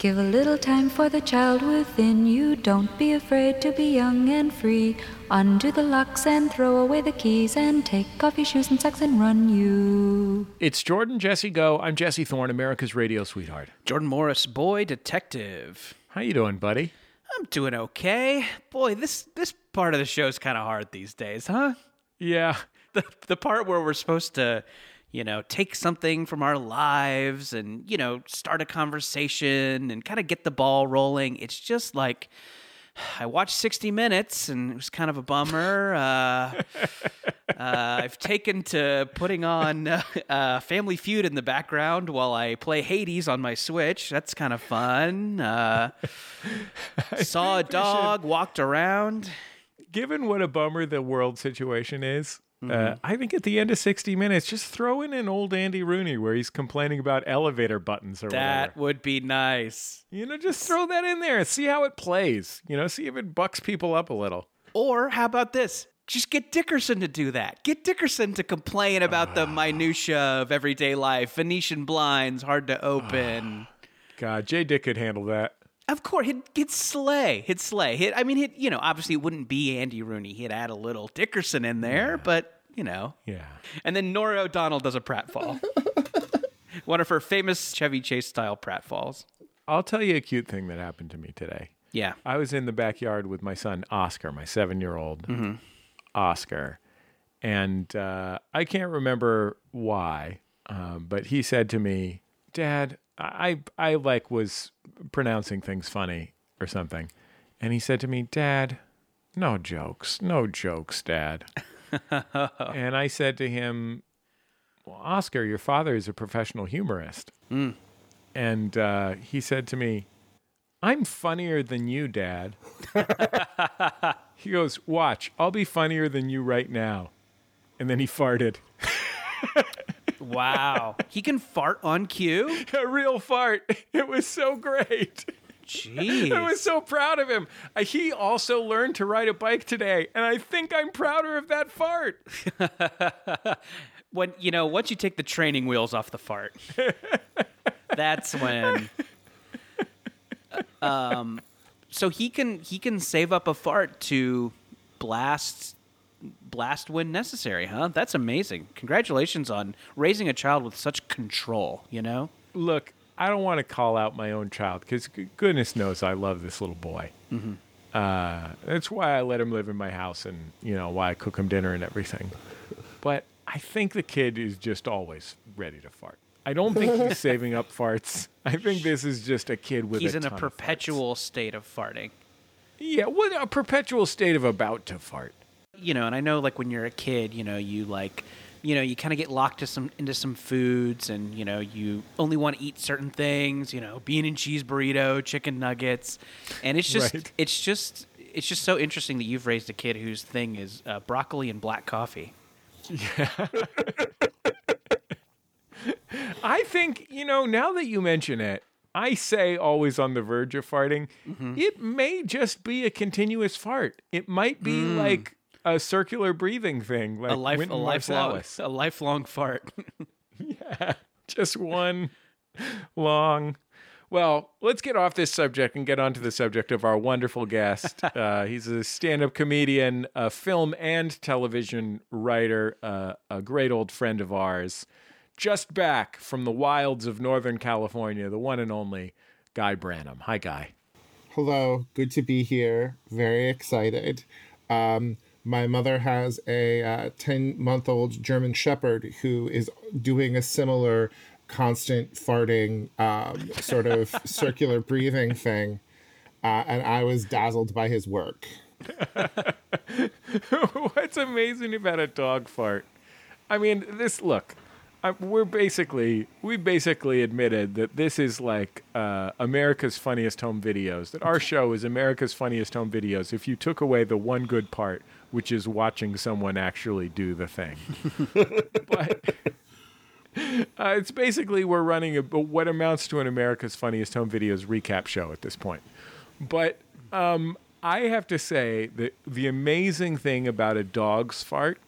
Give a little time for the child within you. Don't be afraid to be young and free. Undo the locks and throw away the keys and take off your shoes and socks and run you. It's Jordan Jesse Go. I'm Jesse Thorne, America's radio sweetheart. Jordan Morris, boy detective. How you doing, buddy? I'm doing okay. Boy, this this part of the show is kind of hard these days, huh? Yeah. The the part where we're supposed to, you know, take something from our lives and, you know, start a conversation and kind of get the ball rolling. It's just like I watched 60 Minutes and it was kind of a bummer. Uh, uh, I've taken to putting on uh, uh, Family Feud in the background while I play Hades on my Switch. That's kind of fun. Uh, saw a dog, walked around. Given what a bummer the world situation is, uh, Mm-hmm. I think at the end of 60 minutes, just throw in an old Andy Rooney where he's complaining about elevator buttons or That whatever. would be nice. You know, just throw that in there. And see how it plays. You know, see if it bucks people up a little. Or how about this? Just get Dickerson to do that. Get Dickerson to complain about the minutia of everyday life. Venetian blinds, hard to open. God, Jay Dick could handle that. Of course, he'd, he'd slay. He'd slay. He'd, I mean, he'd, you know, obviously it wouldn't be Andy Rooney. He'd add a little Dickerson in there, but, you know. Yeah. And then Norah O'Donnell does a pratfall. One of her famous Chevy Chase style pratfalls. I'll tell you a cute thing that happened to me today. Yeah. I was in the backyard with my son Oscar, my seven-year-old Oscar, and uh, I can't remember why, um, but he said to me, "Dad, I I like was pronouncing things funny or something," and he said to me, "Dad, no jokes, no jokes, Dad." and I said to him, well, "Oscar, your father is a professional humorist," and uh, he said to me. I'm funnier than you, Dad. he goes, Watch, I'll be funnier than you right now. And then he farted. Wow. he can fart on cue? A real fart. It was so great. Jeez. I was so proud of him. Uh, He also learned to ride a bike today, and I think I'm prouder of that fart. when you know once you take the training wheels off the fart that's when um so he can he can save up a fart to blast blast when necessary huh that's amazing congratulations on raising a child with such control you know Look, I don't want to call out my own child because goodness knows I love this little boy. Uh, that's why I let him live in my house and, you know, why I cook him dinner and everything. But I think the kid is just always ready to fart. I don't think he's saving up farts. I think this is just a kid with he's a in a perpetual state of farting. Yeah, what a perpetual state of about to fart. You know, and I know like when you're a kid, you know, you like, you know, you kind of get locked to some into some foods, and you know, you only want to eat certain things, you know, bean and cheese burrito, chicken nuggets, and it's just, Right. it's just, it's just so interesting that you've raised a kid whose thing is uh, broccoli and black coffee. Yeah. I think, you know, now that you mention it, I say always on the verge of farting. Mm-hmm. It may just be a continuous fart. It might be like a circular breathing thing, like. A life, a lifelong, a lifelong fart. Yeah, just one long. Well, let's get off this subject and get onto the subject of our wonderful guest. Uh, he's a stand-up comedian, a film and television writer, uh, a great old friend of ours. Just back from the wilds of Northern California, the one and only Guy Branum. Hi, Guy. Hello, good to be here. Very excited. Um, my mother has a 10 month old German Shepherd who is doing a similar constant farting, um, sort of circular breathing thing. Uh, and I was dazzled by his work. What's amazing about a dog fart? I mean, this look. I, we're basically we basically admitted that this is like uh, America's funniest home videos. That our show is America's funniest home videos. If you took away the one good part, which is watching someone actually do the thing, but uh, it's basically we're running a, what amounts to an America's funniest home videos recap show at this point. But um, I have to say that the amazing thing about a dog's fart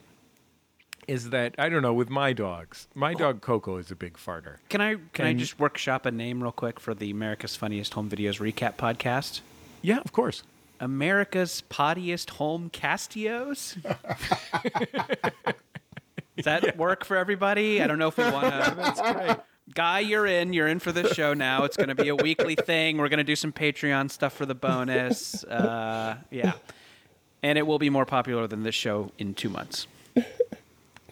is that I don't know with my dogs. My dog Coco is a big farter. Can I can I just workshop a name real quick for the America's Funniest Home Videos recap podcast? Yeah, of course. America's Pottiest Home Castios. Does that work for everybody? I don't know if we want to. That's great. Guy, you're in. You're in for this show now. It's going to be a weekly thing. We're going to do some Patreon stuff for the bonus. Uh, yeah. And it will be more popular than this show in two months.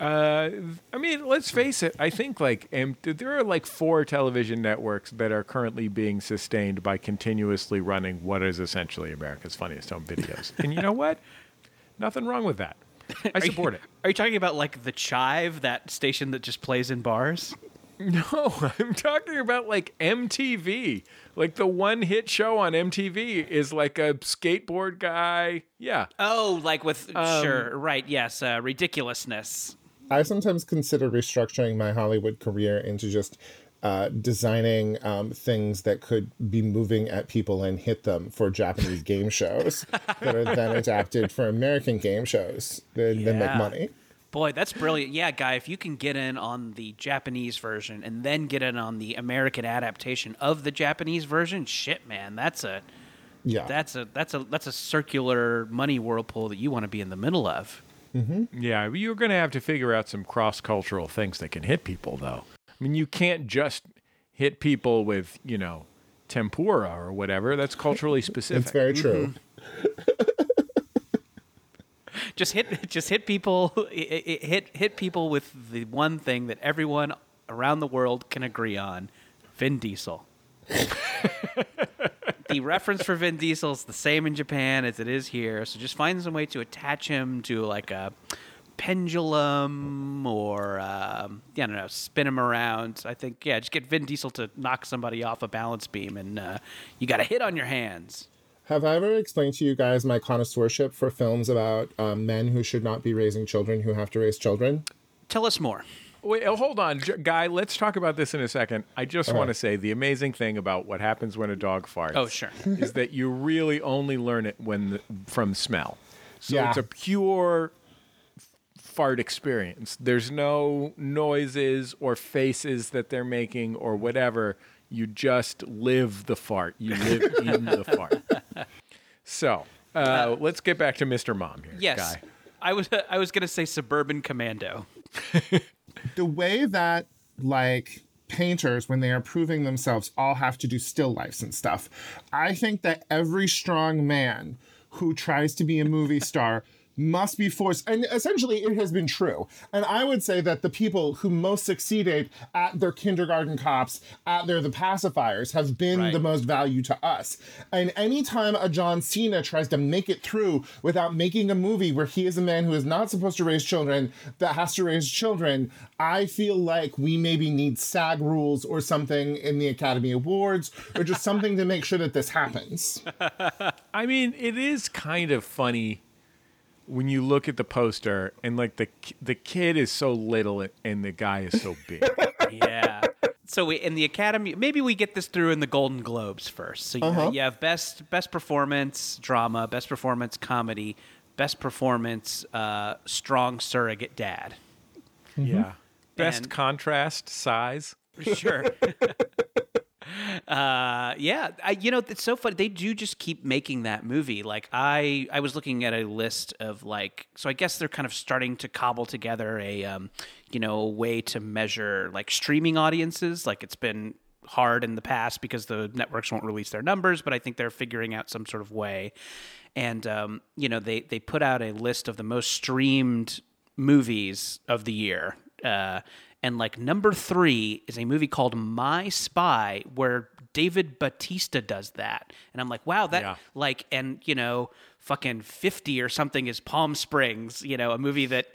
Uh, I mean, let's face it. I think like there are like four television networks that are currently being sustained by continuously running what is essentially America's funniest home videos. and you know what? Nothing wrong with that. I Are you- support it. Are you talking about like the Chive, that station that just plays in bars? No, I'm talking about like MTV. Like the one hit show on MTV is like a skateboard guy. Yeah. Oh, like with Um, sure, right? Yes, uh, ridiculousness. I sometimes consider restructuring my Hollywood career into just uh, designing um, things that could be moving at people and hit them for Japanese game shows that are then adapted for American game shows that then make money. Boy, that's brilliant. Yeah, guy, if you can get in on the Japanese version and then get in on the American adaptation of the Japanese version, shit, man, that's a Yeah. that's a that's a that's a circular money whirlpool that you want to be in the middle of. Mm-hmm. Yeah, you're going to have to figure out some cross cultural things that can hit people, though. I mean, you can't just hit people with, you know, tempura or whatever. That's culturally specific. it's very true. Mm-hmm. Just hit just hit people i- i- hit hit people with the one thing that everyone around the world can agree on: Vin Diesel. the reference for Vin Diesel is the same in Japan as it is here, so just find some way to attach him to like a pendulum or um, yeah, I don't know, spin him around. I think yeah, just get Vin Diesel to knock somebody off a balance beam, and uh, you got a hit on your hands. Have I ever explained to you guys my connoisseurship for films about um, men who should not be raising children who have to raise children? Tell us more. Wait, oh, hold on, guy. Let's talk about this in a second. I just want to say the amazing thing about what happens when a dog farts. Oh, sure. is that you really only learn it when the, from smell. So Yeah. it's a pure fart experience. There's no noises or faces that they're making or whatever. You just live the fart. You live in the fart. So uh, let's get back to Mr. Mom here, Yes, guy. I was I was gonna say suburban commando. the way that like painters when they are proving themselves all have to do still lifes and stuff i think that every strong man who tries to be a movie star must be forced. And essentially it has been true. And i would say that the people who most succeeded at their kindergarten cops at their the pacifiers have been Right. the most value to us. And anytime a john cena tries to make it through without making a movie where he is a man who is not supposed to raise children that has to raise children i feel like we maybe need sag rules or something in the academy awards or just something to make sure that this happens. I mean, it is kind of funny when you look at the poster and like the the kid is so little and the guy is so big. yeah. So we, in the Academy, maybe we get this through in the Golden Globes first. So you, Uh-huh. you have best best performance drama, best performance comedy, best performance uh, strong surrogate dad. yeah. Best And- contrast size. Sure. uh, yeah, I, you know it's so funny. They do just keep making that movie. Like I, I was looking at a list of like, so I guess they're kind of starting to cobble together a, um, you know, a way to measure like streaming audiences. Like it's been hard in the past because the networks won't release their numbers, but I think they're figuring out some sort of way. And um, you know, they they put out a list of the most streamed movies of the year. Uh, and like number three is a movie called My Spy, where David Bautista does that. And I'm like, wow, that Yeah. like, and you know, fucking 50 or something is Palm Springs, you know, a movie that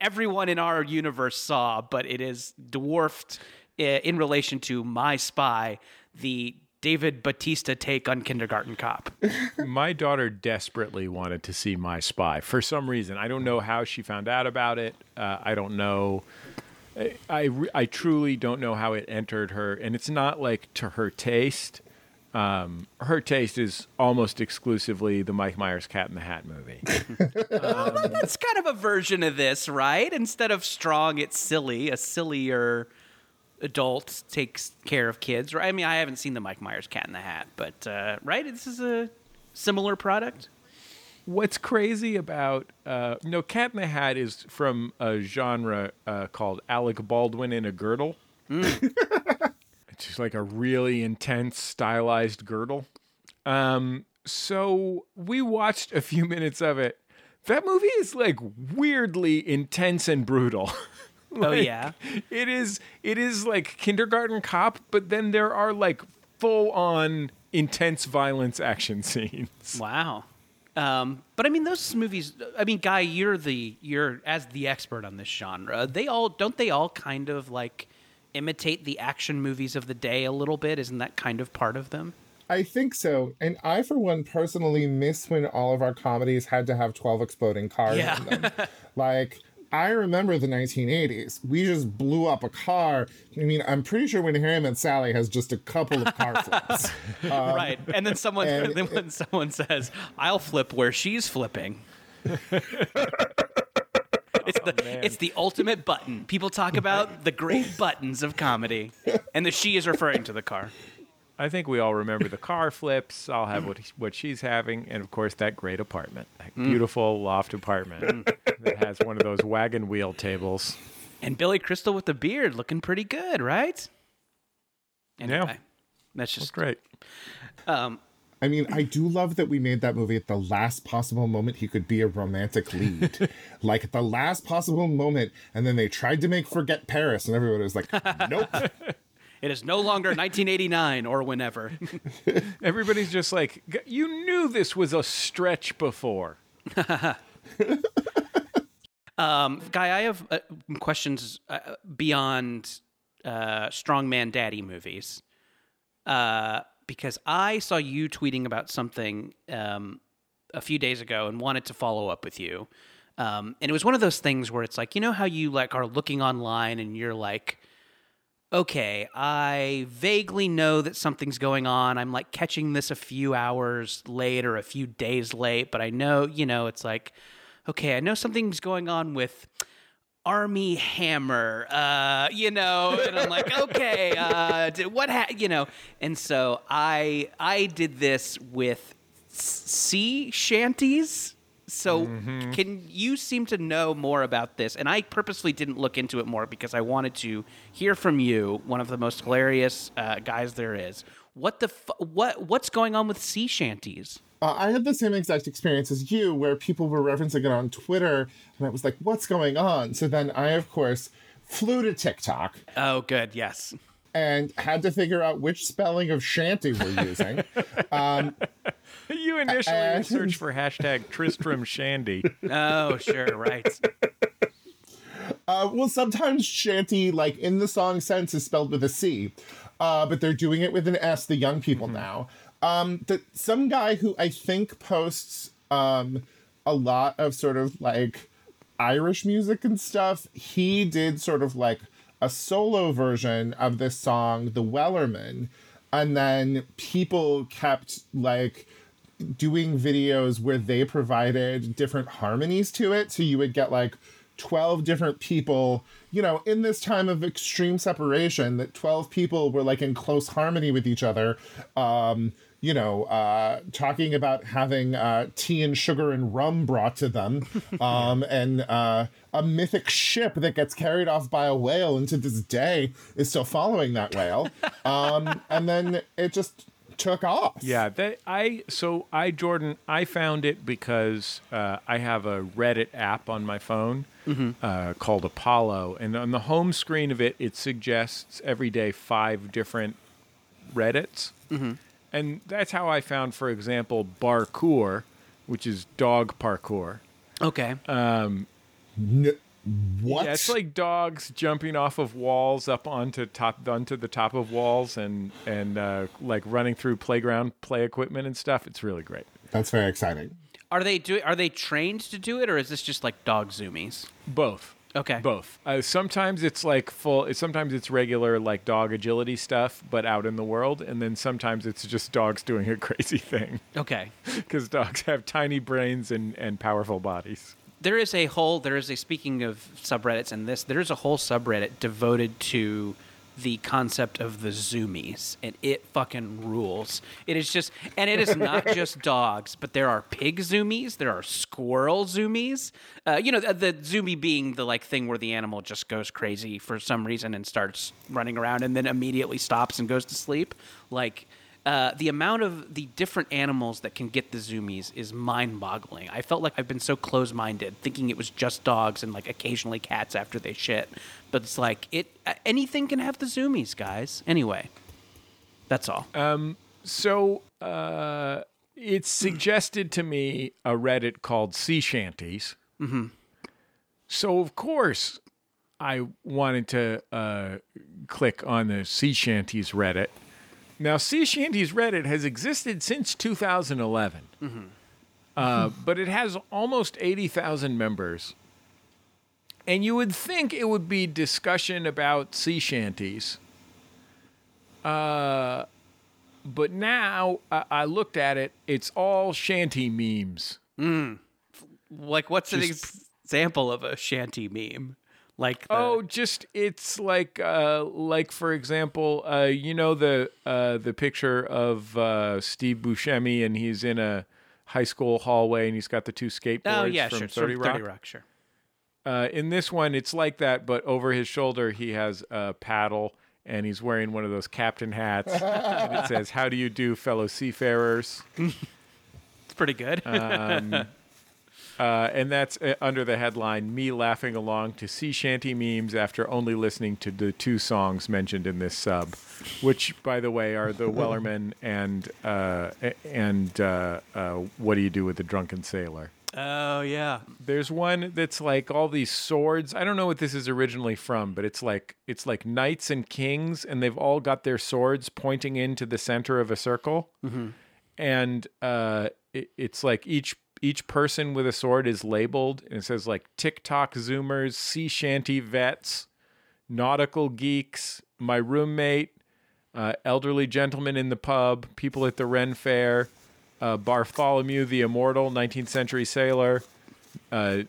everyone in our universe saw, but it is dwarfed in relation to My Spy, the David Bautista take on Kindergarten Cop. My daughter desperately wanted to see My Spy for some reason. I don't know how she found out about it. Uh, I don't know. I, I, truly don't know how it entered her, and it's not like to her taste. Um, her taste is almost exclusively the Mike Myers Cat in the Hat movie. that's kind of a version of this, right? Instead of strong, it's silly. A sillier adult takes care of kids. Right? I mean, I haven't seen the Mike Myers Cat in the Hat, but uh, right, this is a similar product. What's crazy about uh, no Cat in the Hat is from a genre uh, called Alec Baldwin in a girdle. it's just like a really intense stylized girdle. Um, so we watched a few minutes of it. That movie is like weirdly intense and brutal. oh yeah, it is it is like kindergarten cop but then there are like full on intense violence action scenes wow. Um, but I mean, those movies. I mean, Guy, you're the you're as the expert on this genre. They all don't they all kind of like imitate the action movies of the day a little bit? Isn't that kind of part of them? I think so. And I, for one, personally miss when all of our comedies had to have 12 exploding cars Yeah. in them. like, I remember the 1980s. We just blew up a car. I mean, I'm pretty sure when Harry Met Sally has just a couple of car flips. Um, right. And then someone and- then when someone says, "I'll flip where she's flipping." it's oh, the it's the ultimate button. People talk about the great buttons of comedy, and the she is referring to the car. I think we all remember the car flips i'll have what, what she's having and of course that great apartment that beautiful loft apartment that has one of those wagon wheel tables And Billy Crystal with the beard looking pretty good, right? Anyway, Yeah. that's just great Um, I mean, I do love that we made that movie at the last possible moment he could be a romantic lead. like, at the last possible moment. And then they tried to make Forget Paris, and everyone was like, nope. It is no longer 1989 or whenever. everybody's just like you knew this was a stretch before Guy, I have uh, questions uh, beyond uh, strongman daddy movies. Uh, because I saw you tweeting about something um, a few days ago and wanted to follow up with you. Um, and it was one of those things where it's like, you know how you like are looking online and you're like, okay, I vaguely know that something's going on. I'm like catching this a few hours late or a few days late, but I know, you know, it's like, okay, I know something's going on with Armie Hammer, uh, you know, and I'm like, okay, uh, d- what, ha-, you know, and so I I did this with sea shanties. So can you seem to know more about this? And I purposely didn't look into it more because I wanted to hear from you, one of the most hilarious uh, guys there is. What the fu- what what's going on with sea shanties? Uh, I had the same exact experience as you, where people were referencing it on Twitter, and I was like, what's going on? So then I, of course, flew to TikTok Oh, good, yes. And had to figure out which spelling of shanty we're using. you initially Uh, researched for hashtag tristram shandy Oh, sure, right. Uh, well, sometimes shanty, like in the song sense, is spelled with a C, uh, but they're doing it with an S. The young people now. Um, that some guy who I think posts um, a lot of sort of like Irish music and stuff. He did sort of like a solo version of this song, "The Wellerman," and then people kept like doing videos where they provided different harmonies to it. So you would get like 12 different people, you know, in this time of extreme separation, that 12 people were like in close harmony with each other. Um, you know, uh, talking about having uh, tea and sugar and rum brought to them, um, and uh, a mythic ship that gets carried off by a whale, and to this day is still following that whale. Um, and then it just took off. Yeah, they, I so I Jordan I found it because uh, I have a Reddit app on my phone uh, called Apollo, and on the home screen of it, it suggests every day five different Reddits, and that's how I found, for example, Barkour, which is dog parkour. Okay. N- what? Yeah, it's like dogs jumping off of walls up onto top onto the top of walls and and uh, like running through playground play equipment and stuff. It's really great. That's very exciting. Are they do? Are they trained to do it, or is this just like dog zoomies? Both. Okay. Both. Uh, sometimes it's like full. Sometimes it's regular like dog agility stuff, but out in the world, and then sometimes it's just dogs doing a crazy thing Okay. because dogs have tiny brains and and powerful bodies. There is a whole there is a speaking of subreddits and this there is a whole subreddit devoted to the concept of the zoomies and it fucking rules. It is just and it is not just dogs, but there are pig zoomies, there are squirrel zoomies. Uh, you know the, the zoomie being the like thing where the animal just goes crazy for some reason and starts running around and then immediately stops and goes to sleep. Like uh, the amount of the different animals that can get the zoomies is mind-boggling. I felt like I've been so close-minded, thinking it was just dogs and like occasionally cats after they shit. But it's like it anything can have the zoomies, guys. Anyway, that's all. So uh, it's suggested to me a Reddit called Sea Shanties. Mm-hmm. So of course I wanted to uh, click on the Sea Shanties Reddit. Now Sea Shanties Reddit has existed since 2011, uh, but it has almost 80,000 members. And you would think it would be discussion about sea shanties. Uh, but now I, I looked at it, it's all shanty memes. like, what's an Just- example of a shanty meme? Like, the, Oh, just it's like uh like for example, uh you know the uh the picture of uh Steve Buscemi and he's in a high school hallway and he's got the two skateboards oh yeah, from sure, 30 sort of Rock. 30 Rock, sure. Uh in this one it's like that but over his shoulder he has a paddle and he's wearing one of those captain hats and it says how do you do fellow seafarers? It's pretty good. Uh, and that's uh, under the headline "Me laughing along to sea shanty memes after only listening to the two songs mentioned in this sub," which, by the way, are the Wellerman and uh, and uh, uh, "What do you do with the drunken sailor?" oh yeah. There's one that's like all these swords. I don't know what this is originally from, but it's like it's like knights and kings, and they've all got their swords pointing into the center of a circle, and uh, it, it's like each each person with a sword is labeled, and it says like TikTok Zoomers, sea shanty vets, nautical geeks, my roommate, uh, elderly gentleman in the pub, people at the Ren Fair, uh, Bartholomew the Immortal, 19th century sailor, uh,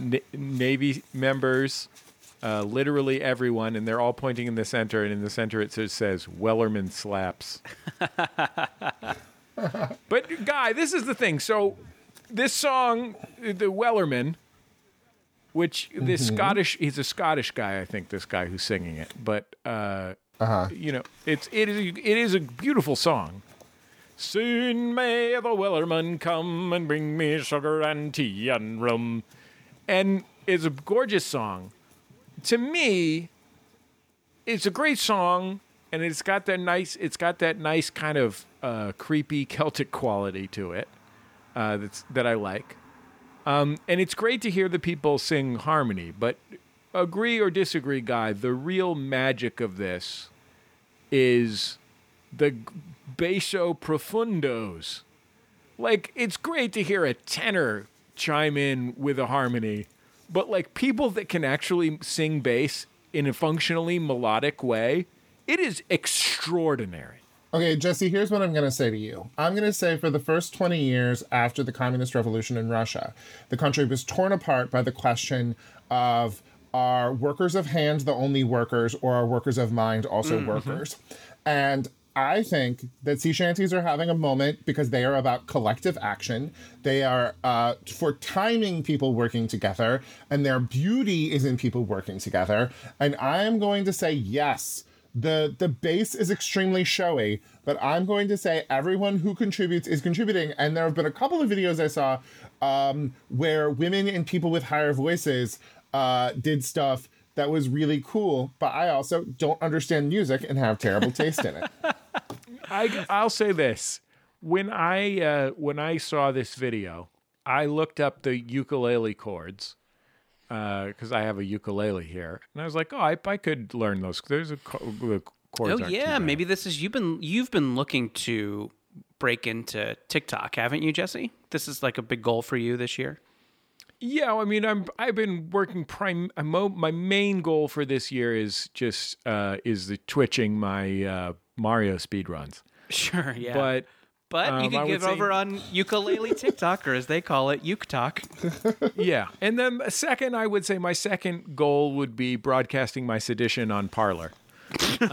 Na- Navy members, uh, literally everyone, and they're all pointing in the center. And in the center, it says Wellerman slaps. but guy, this is the thing. So this song, the Wellerman, which this Scottish, he's a Scottish guy, I think. This guy who's singing it, but uh, uh-huh. you know, it's it is it is a beautiful song. Soon may the Wellerman come and bring me sugar and tea and rum. And it's a gorgeous song. To me, it's a great song, and it's got that nice it's got that nice kind of uh, creepy Celtic quality to it uh, that's that I like. Um, and it's great to hear the people sing harmony, but agree or disagree, guy, the real magic of this is the basso profundos. Like, it's great to hear a tenor chime in with a harmony, but like people that can actually sing bass in a functionally melodic way, it is extraordinary. Okay, Jesse, here's what I'm going to say to you. I'm going to say for the first 20 years after the communist revolution in Russia, the country was torn apart by the question of are workers of hand the only workers or are workers of mind also workers? And I think that sea shanties are having a moment because they are about collective action. They are uh, for timing people working together, and their beauty is in people working together. And I am going to say yes the the bass is extremely showy but i'm going to say everyone who contributes is contributing. And there have been a couple of videos i saw um, where women and people with higher voices uh, did stuff that was really cool but i also don't understand music and have terrible taste in it. I I'll say this: when I uh, when I saw this video, I looked up the ukulele chords because I have a ukulele here, and I was like, oh, I, I could learn those. There's a the chords. Oh yeah, maybe this is you've been you've been looking to break into TikTok, haven't you, Jesse? This is like a big goal for you this year. Yeah, I mean, I'm I've been working prime. I'm, my main goal for this year is just uh, is the twitching my uh, Mario speedruns. Sure, yeah. But But you um, I can would get say- over on ukulele TikTok, or as they call it, UkeTok. yeah, and then second, I would say my second goal would be broadcasting my sedition on Parler.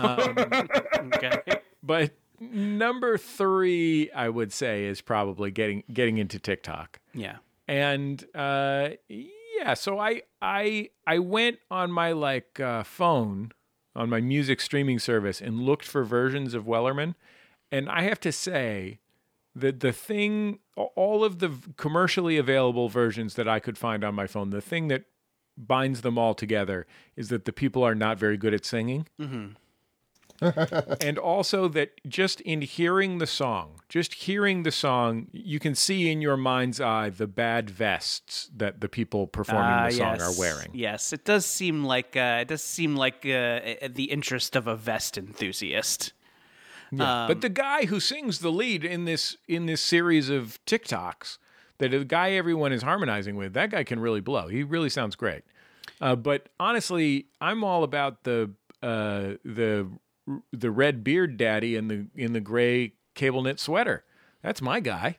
Okay. But number three, I would say, is probably getting getting into TikTok. Yeah. and uh yeah so i i i went on my like uh phone on my music streaming service and looked for versions of wellerman and i have to say that the thing all of the commercially available versions that i could find on my phone the thing that binds them all together is that the people are not very good at singing and also that just in hearing the song, just hearing the song, you can see in your mind's eye the bad vests that the people performing Ah, the song yes. are wearing. Yes, it does seem like uh, it does seem like uh, the interest of a vest enthusiast. Um, but the guy who sings the lead in this in this series of TikToks, that the guy everyone is harmonizing with, that guy can really blow. He really sounds great. Uh, but honestly, I'm all about the uh, the the red beard daddy in the in the gray cable knit sweater. That's my guy.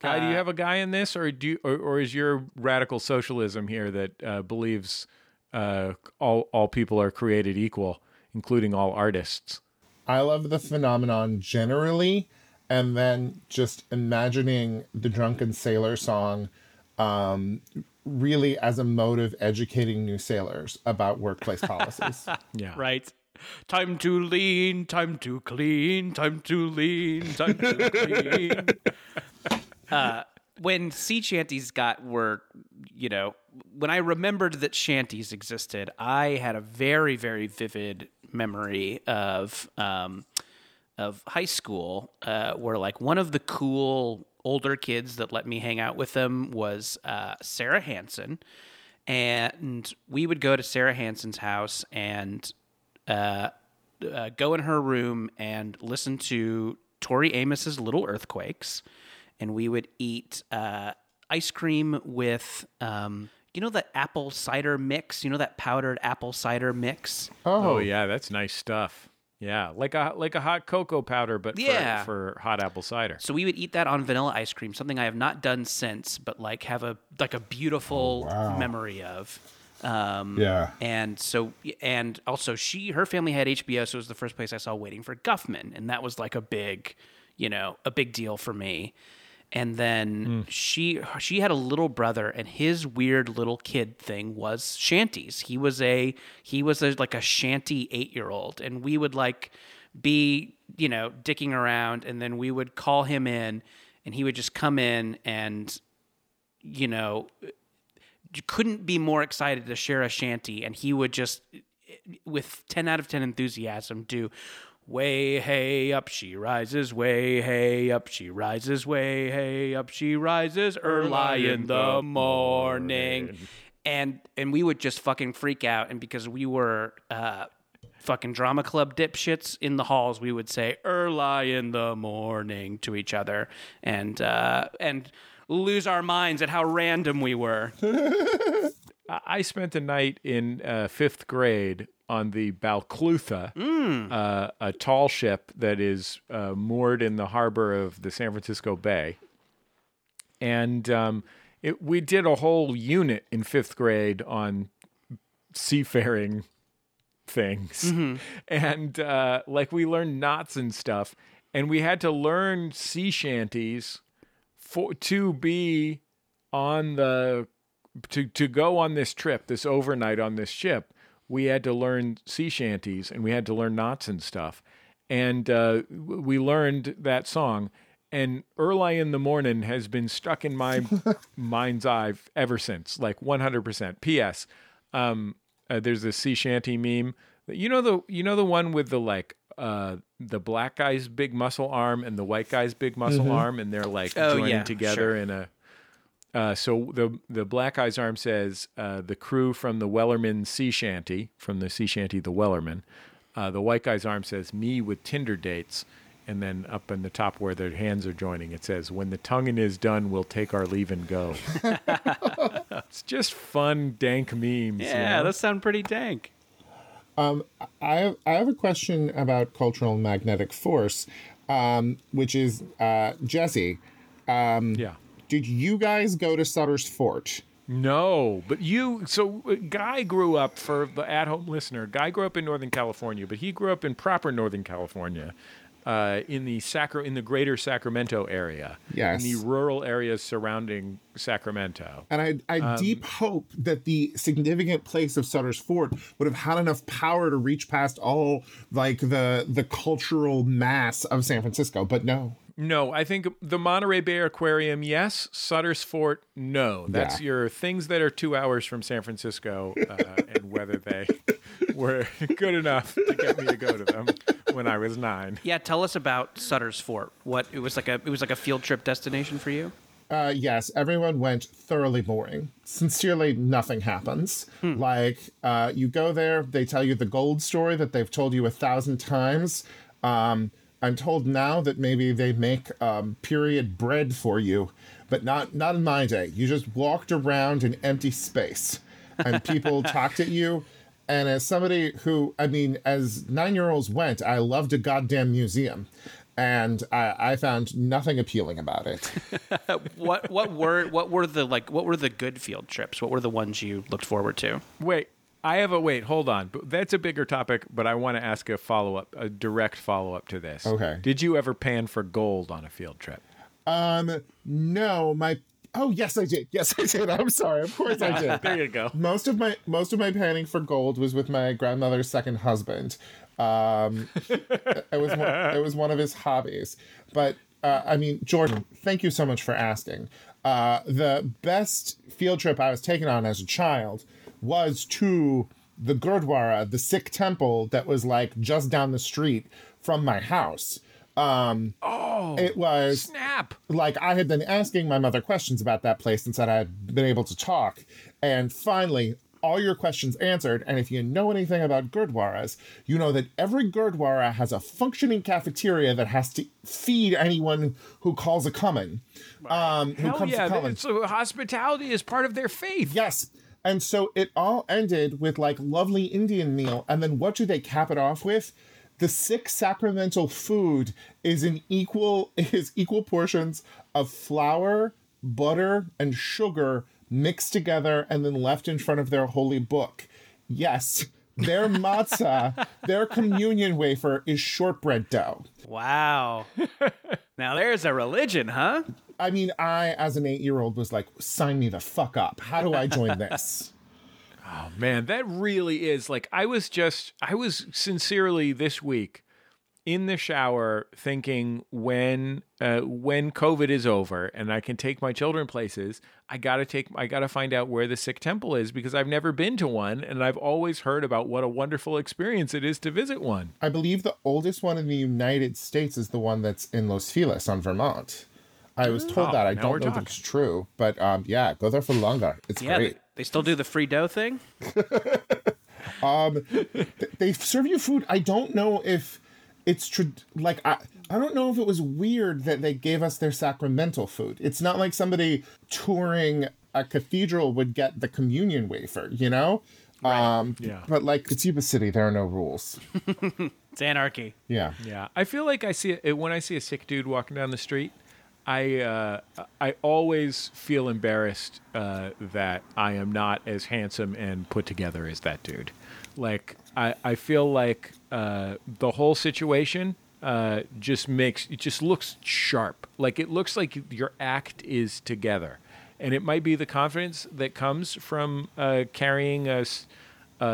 Guy, do you have a guy in this, or do you, or, or is your radical socialism here that uh, believes uh, all all people are created equal, including all artists? I love the phenomenon generally, and then just imagining the Drunken Sailor song um, really as a mode of educating new sailors about workplace policies. Yeah, Right. Time to lean, time to clean, time to lean, time to clean. uh, when sea shanties got were, you know, when I remembered that shanties existed, I had a very, very vivid memory of um, of high school, uh, where like one of the cool older kids that let me hang out with them was uh, Sarah Hansen, and we would go to Sarah Hansen's house and uh, uh, go in her room and listen to Tori Amos's Little Earthquakes, and we would eat uh, ice cream with. Um, you know that apple cider mix? You know that powdered apple cider mix? Oh yeah, that's nice stuff. Yeah, like a like a hot cocoa powder, but Yeah. for, for hot apple cider. So we would eat that on vanilla ice cream, something I have not done since, but like have a like a beautiful memory of. Um, Yeah. And so, and also, she her family had HBO, so it was the first place I saw Waiting for Guffman, and that was like a big, you know, a big deal for me. And then hmm. she she had a little brother, and his weird little kid thing was shanties. He was a he was a like a shanty eight year old, and we would like be you know dicking around, and then we would call him in, and he would just come in and you know couldn't be more excited to share a shanty. And he would just with 10 out of 10 enthusiasm do way hey up she rises way hey up she rises way hey up she rises early in the morning. And and we would just fucking freak out. And because we were uh fucking drama club dipshits in the halls we would say early in the morning to each other and uh and lose our minds at how random we were. I I spent a night in uh, fifth grade on the Balclutha, uh, a tall ship that is uh, moored in the harbor of the San Francisco Bay, and um, it, we did a whole unit in fifth grade on seafaring things, and uh, like we learned knots and stuff, and we had to learn sea shanties for to be on the to to go on this trip, this overnight on this ship, we had to learn sea shanties and we had to learn knots and stuff. And uh, we learned that song. And early in the morning has been stuck in my mind's eye ever since, like 100%. P.S. Um, uh, there's this sea shanty meme. You know the you know the one with the like uh, the black guy's big muscle arm and the white guy's big muscle arm, and they're like Oh, joining yeah, together sure. in a uh, so the the black Eyes arm says uh, the crew from the Wellerman sea shanty from the sea shanty the Wellerman. Uh, the white guy's arm says me with Tinder dates, and then up in the top where their hands are joining, it says, "When the tonguing is done, we'll take our leave and go." it's just fun, dank memes. you Yeah, know? those sound pretty dank. I have, I have a question about cultural magnetic force, um, which is uh, Jesse. yeah. Did you guys go to Sutter's Fort? No, but you. So, uh, Guy grew up for the at-home listener. Guy grew up in Northern California, but he grew up in proper Northern California, uh, in the Sacra in the Greater Sacramento area. Yes. In the rural areas surrounding Sacramento. And I, I deep hope that the significant place of Sutter's Fort would have had enough power to reach past all like the the cultural mass of San Francisco, but no. No, I think the Monterey Bay Aquarium, yes. Sutter's Fort, no. That's Yeah. your things that are two hours from San Francisco, uh, and whether they were good enough to get me to go to them when I was nine. Yeah, tell us about Sutter's Fort. What it was like a it was like a field trip destination for you. Uh, yes, everyone went thoroughly boring. Sincerely, nothing happens. Like, uh, you go there, they tell you the gold story that they've told you a thousand times. Um, I'm told now that maybe they make um, period bread for you, but not not in my day. You just walked around in empty space, and people talked at you. And as somebody who, I mean, as nine year olds went, I loved a goddamn museum. And I, I found nothing appealing about it. What what were what were the like what were the good field trips? What were the ones you looked forward to? Wait, I have a wait. Hold on. But That's a bigger topic, but I want to ask a follow up, a direct follow up to this. Okay. Did you ever pan for gold on a field trip? Um, no, my oh yes, I did. Yes, I did. I'm sorry. Of course, I did. There you go. most of my most of my panning for gold was with my grandmother's second husband. Um, it was one, it was one of his hobbies. But uh, I mean, Jordan, thank you so much for asking. Uh, the best field trip I was taken on as a child was to the Gurdwara, the Sikh temple that was like just down the street from my house. Um, oh, it was Snap. like I had been asking my mother questions about that place since I had been able to talk, and finally all your questions answered. And if you know anything about Gurdwaras, you know that every Gurdwara has a functioning cafeteria that has to feed anyone who calls a common. Um, who Hell comes yeah. common. So hospitality is part of their faith. Yes. And so it all ended with like lovely Indian meal. And then what do they cap it off with? The Sikh sacramental food is in equal is equal portions of flour, butter, and sugar mixed together and then left in front of their holy book. Yes, their matzah, their communion wafer is shortbread dough. Wow. now there's a religion, huh? I mean, I, as an eight year old, was like, sign me the fuck up. How do I join this? Oh, man, that really is like I was just I was sincerely this week in the shower thinking when uh, when COVID is over and I can take my children places, I gotta take I gotta find out where the Sikh temple is because I've never been to one and I've always heard about what a wonderful experience it is to visit one. I believe the oldest one in the United States is the one that's in Los Feliz on Vermont. I was told Oh, that. I don't we're know if it's true, but um, yeah, go there for longer. It's Yeah, great. they, they still do the free dough thing. um, They serve you food. I don't know if it's true. Like I, I don't know if it was weird that they gave us their sacramental food. It's not like somebody touring a cathedral would get the communion wafer, you know. Um, Yeah. But like it's Yuba City, there are no rules. It's anarchy. Yeah. Yeah, I feel like I see it when I see a Sikh dude walking down the street. I uh, I always feel embarrassed uh, that I am not as handsome and put together as that dude. Like I, I feel like uh, the whole situation uh, just makes it just looks sharp. Like it looks like your act is together, and it might be the confidence that comes from uh, carrying a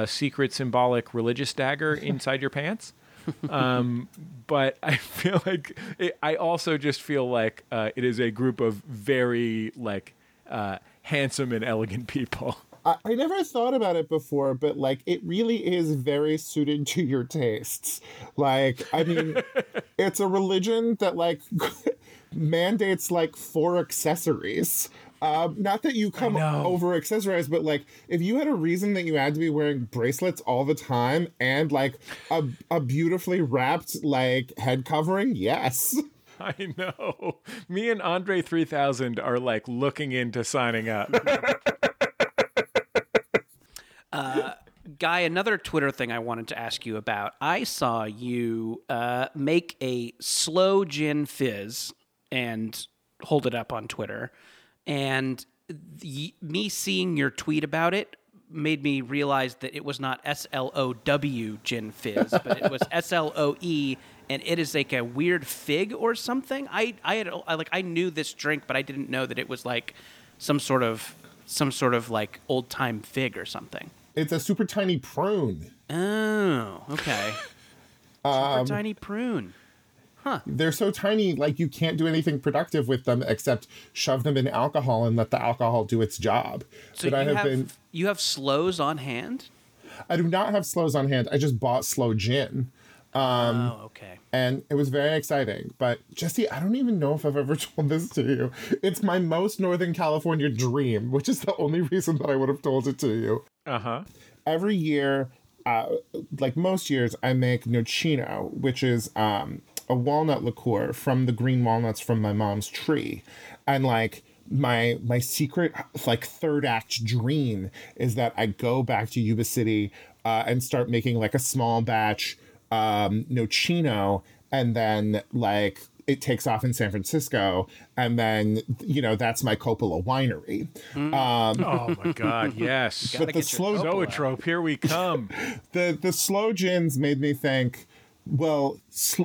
secret symbolic religious dagger inside your pants um, but I feel like it, I also just feel like uh, it is a group of very like uh, handsome and elegant people. I, I never thought about it before, but like it really is very suited to your tastes. Like, I mean, it's a religion that like mandates like four accessories. Um, not that you come over accessorized, but like if you had a reason that you had to be wearing bracelets all the time and like a, a beautifully wrapped like head covering, yes. I know. Me and Andre 3000 are like looking into signing up. Guy, another Twitter thing I wanted to ask you about. I saw you uh, make a slow gin fizz and hold it up on Twitter. And the, me seeing your tweet about it made me realize that it was not S L O W gin fizz, but it was S L O E, and it is like a weird fig or something. I I had I, like I knew this drink, but I didn't know that it was like some sort of some sort of like old time fig or something. It's a super tiny prune. Oh, okay. Um, super tiny prune. Huh. They're so tiny, like you can't do anything productive with them except shove them in alcohol and let the alcohol do its job. So but I have, have been. you have sloes on hand. I do not have sloes on hand. I just bought sloe gin. Oh, okay. and it was very exciting. But Jesse, I don't even know if I've ever told this to you. It's my most Northern California dream, which is the only reason that I would have told it to you. Uh huh. Every year, uh, like most years, I make nocino, which is um, a walnut liqueur from the green walnuts from my mom's tree, and like my my secret like third act dream is that I go back to Yuba City uh, and start making like a small batch um, nocino, and then like it takes off in San Francisco, and then you know that's my Coppola winery. Um, Oh my God, yes. but the slow Zoetrope, here we come. the the sloe gins made me think, well, sl-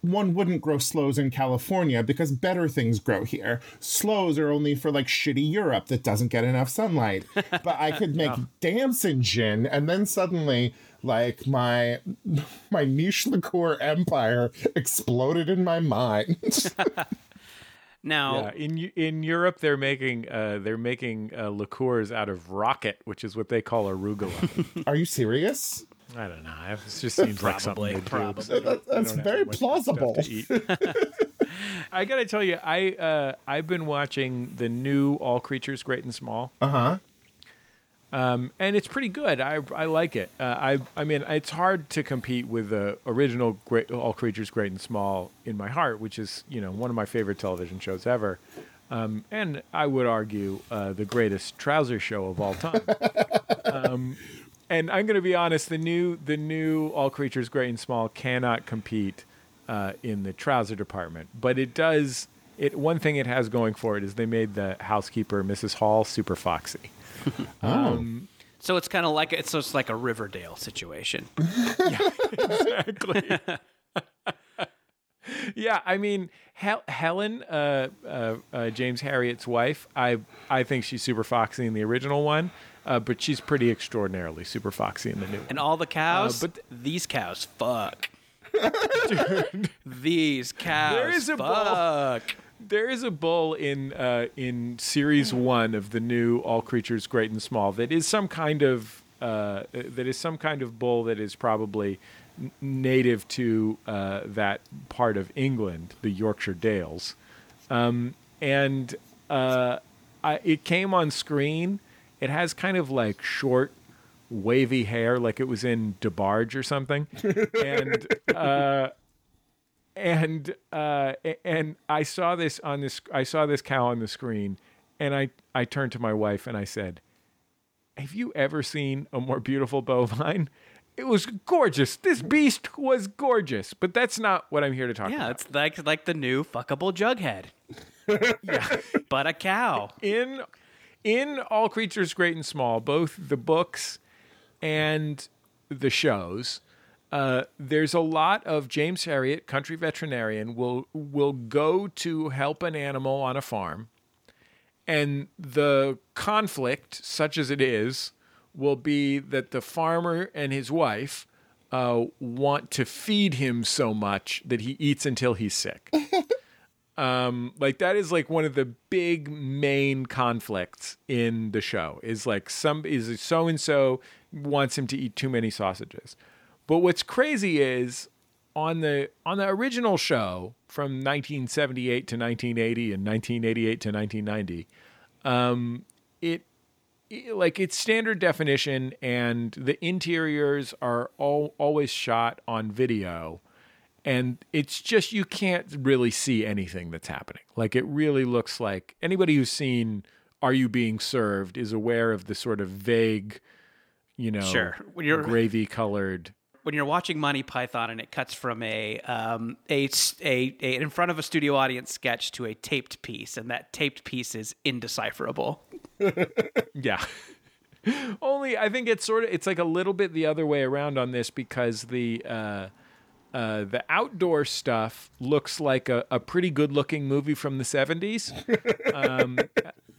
one wouldn't grow sloes in California because better things grow here. Sloes are only for like shitty Europe that doesn't get enough sunlight. But I could make damson gin, and then suddenly, like my my niche liqueur empire exploded in my mind. Now, Yeah, in in Europe, they're making uh, they're making uh, liqueurs out of rocket, which is what they call arugula. Are you serious? I don't know. It just seems like something Probably, do. That- that's very plausible. stuff to eat. I gotta tell you, I uh, I've been watching the new All Creatures Great and Small, Uh huh. Um, and it's pretty good. I I like it. Uh, I I mean, it's hard to compete with the original Great All Creatures Great and Small in my heart, which is you know one of my favorite television shows ever, um, and I would argue uh, the greatest trouser show of all time. um, and I'm going to be honest, the new the new All Creatures Great and Small cannot compete uh, in the trouser department, but it does. It one thing it has going for it is they made the housekeeper Mrs. Hall super foxy. so it's kind of like it's just like a Riverdale situation. yeah, exactly. yeah, I mean Hel- Helen, uh, uh, uh, James Herriot's wife. I I think she's super foxy in the original one, uh, but she's pretty extraordinarily super foxy in the new. one. And all the cows, Uh, but- these cows fuck. Dude. These cows There is a fuck. There is a bull in uh, in series one of the new All Creatures Great and Small that is some kind of uh, that is some kind of bull that is probably n- native to uh, that part of England, the Yorkshire Dales, um, and uh, I, it came on screen. It has kind of like short, wavy hair, like it was in DeBarge or something, and and uh, and I saw this on this. I saw this cow on the screen, and I I turned to my wife and I said, "Have you ever seen a more beautiful bovine?" It was gorgeous. This beast was gorgeous, but that's not what I'm here to talk Yeah, about. Yeah, it's like like the new fuckable jughead. yeah. But a cow. in in all creatures great and small both the books and the shows uh, there's a lot of James Herriot, country veterinarian, will will go to help an animal on a farm, and the conflict, such as it is, will be that the farmer and his wife uh, want to feed him so much that he eats until he's sick. Um, like that is like one of the big main conflicts in the show is like some is so and so wants him to eat too many sausages. But what's crazy is on the on the original show from 1978 to 1980 and 1988 to 1990, Um, it, it like it's standard definition, and the interiors are all always shot on video, and it's just you can't really see anything that's happening. Like it really looks like anybody who's seen "Are You Being Served" is aware of the sort of vague, you know, Sure. Gravy colored. When you're watching Monty Python and it cuts from a, um, a, a, a in front of a studio audience sketch to a taped piece, and that taped piece is indecipherable. Yeah. Only I think it's sort of it's like a little bit the other way around on this because the uh, uh, the outdoor stuff looks like a, a pretty good looking movie from the seventies, um,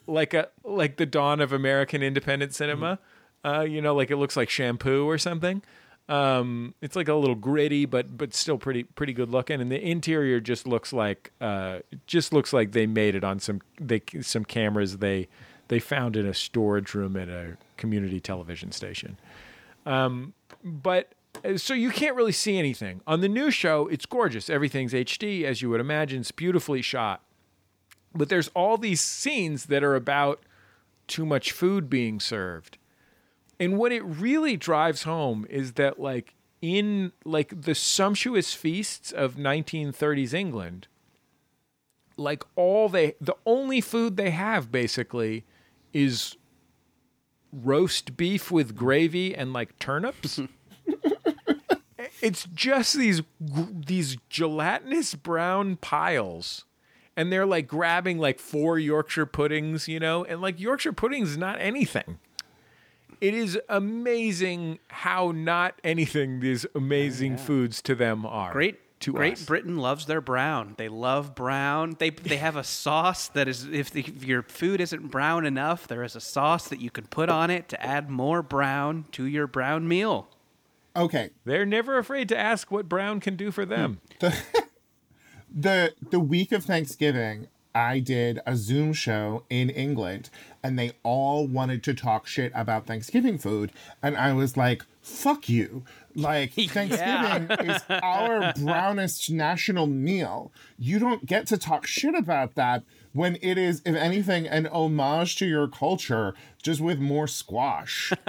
like a like the dawn of American independent cinema. Uh, you know, like it looks like shampoo or something. Um, it's like a little gritty, but but still pretty pretty good looking. And the interior just looks like uh, just looks like they made it on some they some cameras they they found in a storage room at a community television station. Um, but uh, so you can't really see anything on the new show. It's gorgeous. Everything's HD as you would imagine. It's beautifully shot. But there's all these scenes that are about too much food being served. And what it really drives home is that like in like the sumptuous feasts of 1930s England, like all they the only food they have basically is roast beef with gravy and like turnips. it's just these these gelatinous brown piles and they're like grabbing like four Yorkshire puddings, you know, and like Yorkshire puddings is not anything. It is amazing how not anything these amazing oh, foods to them are. Great. to Great us. Britain loves their brown. They love brown. They they have a sauce that is if, the, if your food isn't brown enough, there is a sauce that you can put on it to add more brown to your brown meal. Okay, They're never afraid to ask what brown can do for them. Hmm. the the week of Thanksgiving, I did a Zoom show in England, and they all wanted to talk shit about Thanksgiving food, and I was like, "Fuck you!" Like Thanksgiving is our brownest national meal. You don't get to talk shit about that when it is, if anything, an homage to your culture, just with more squash.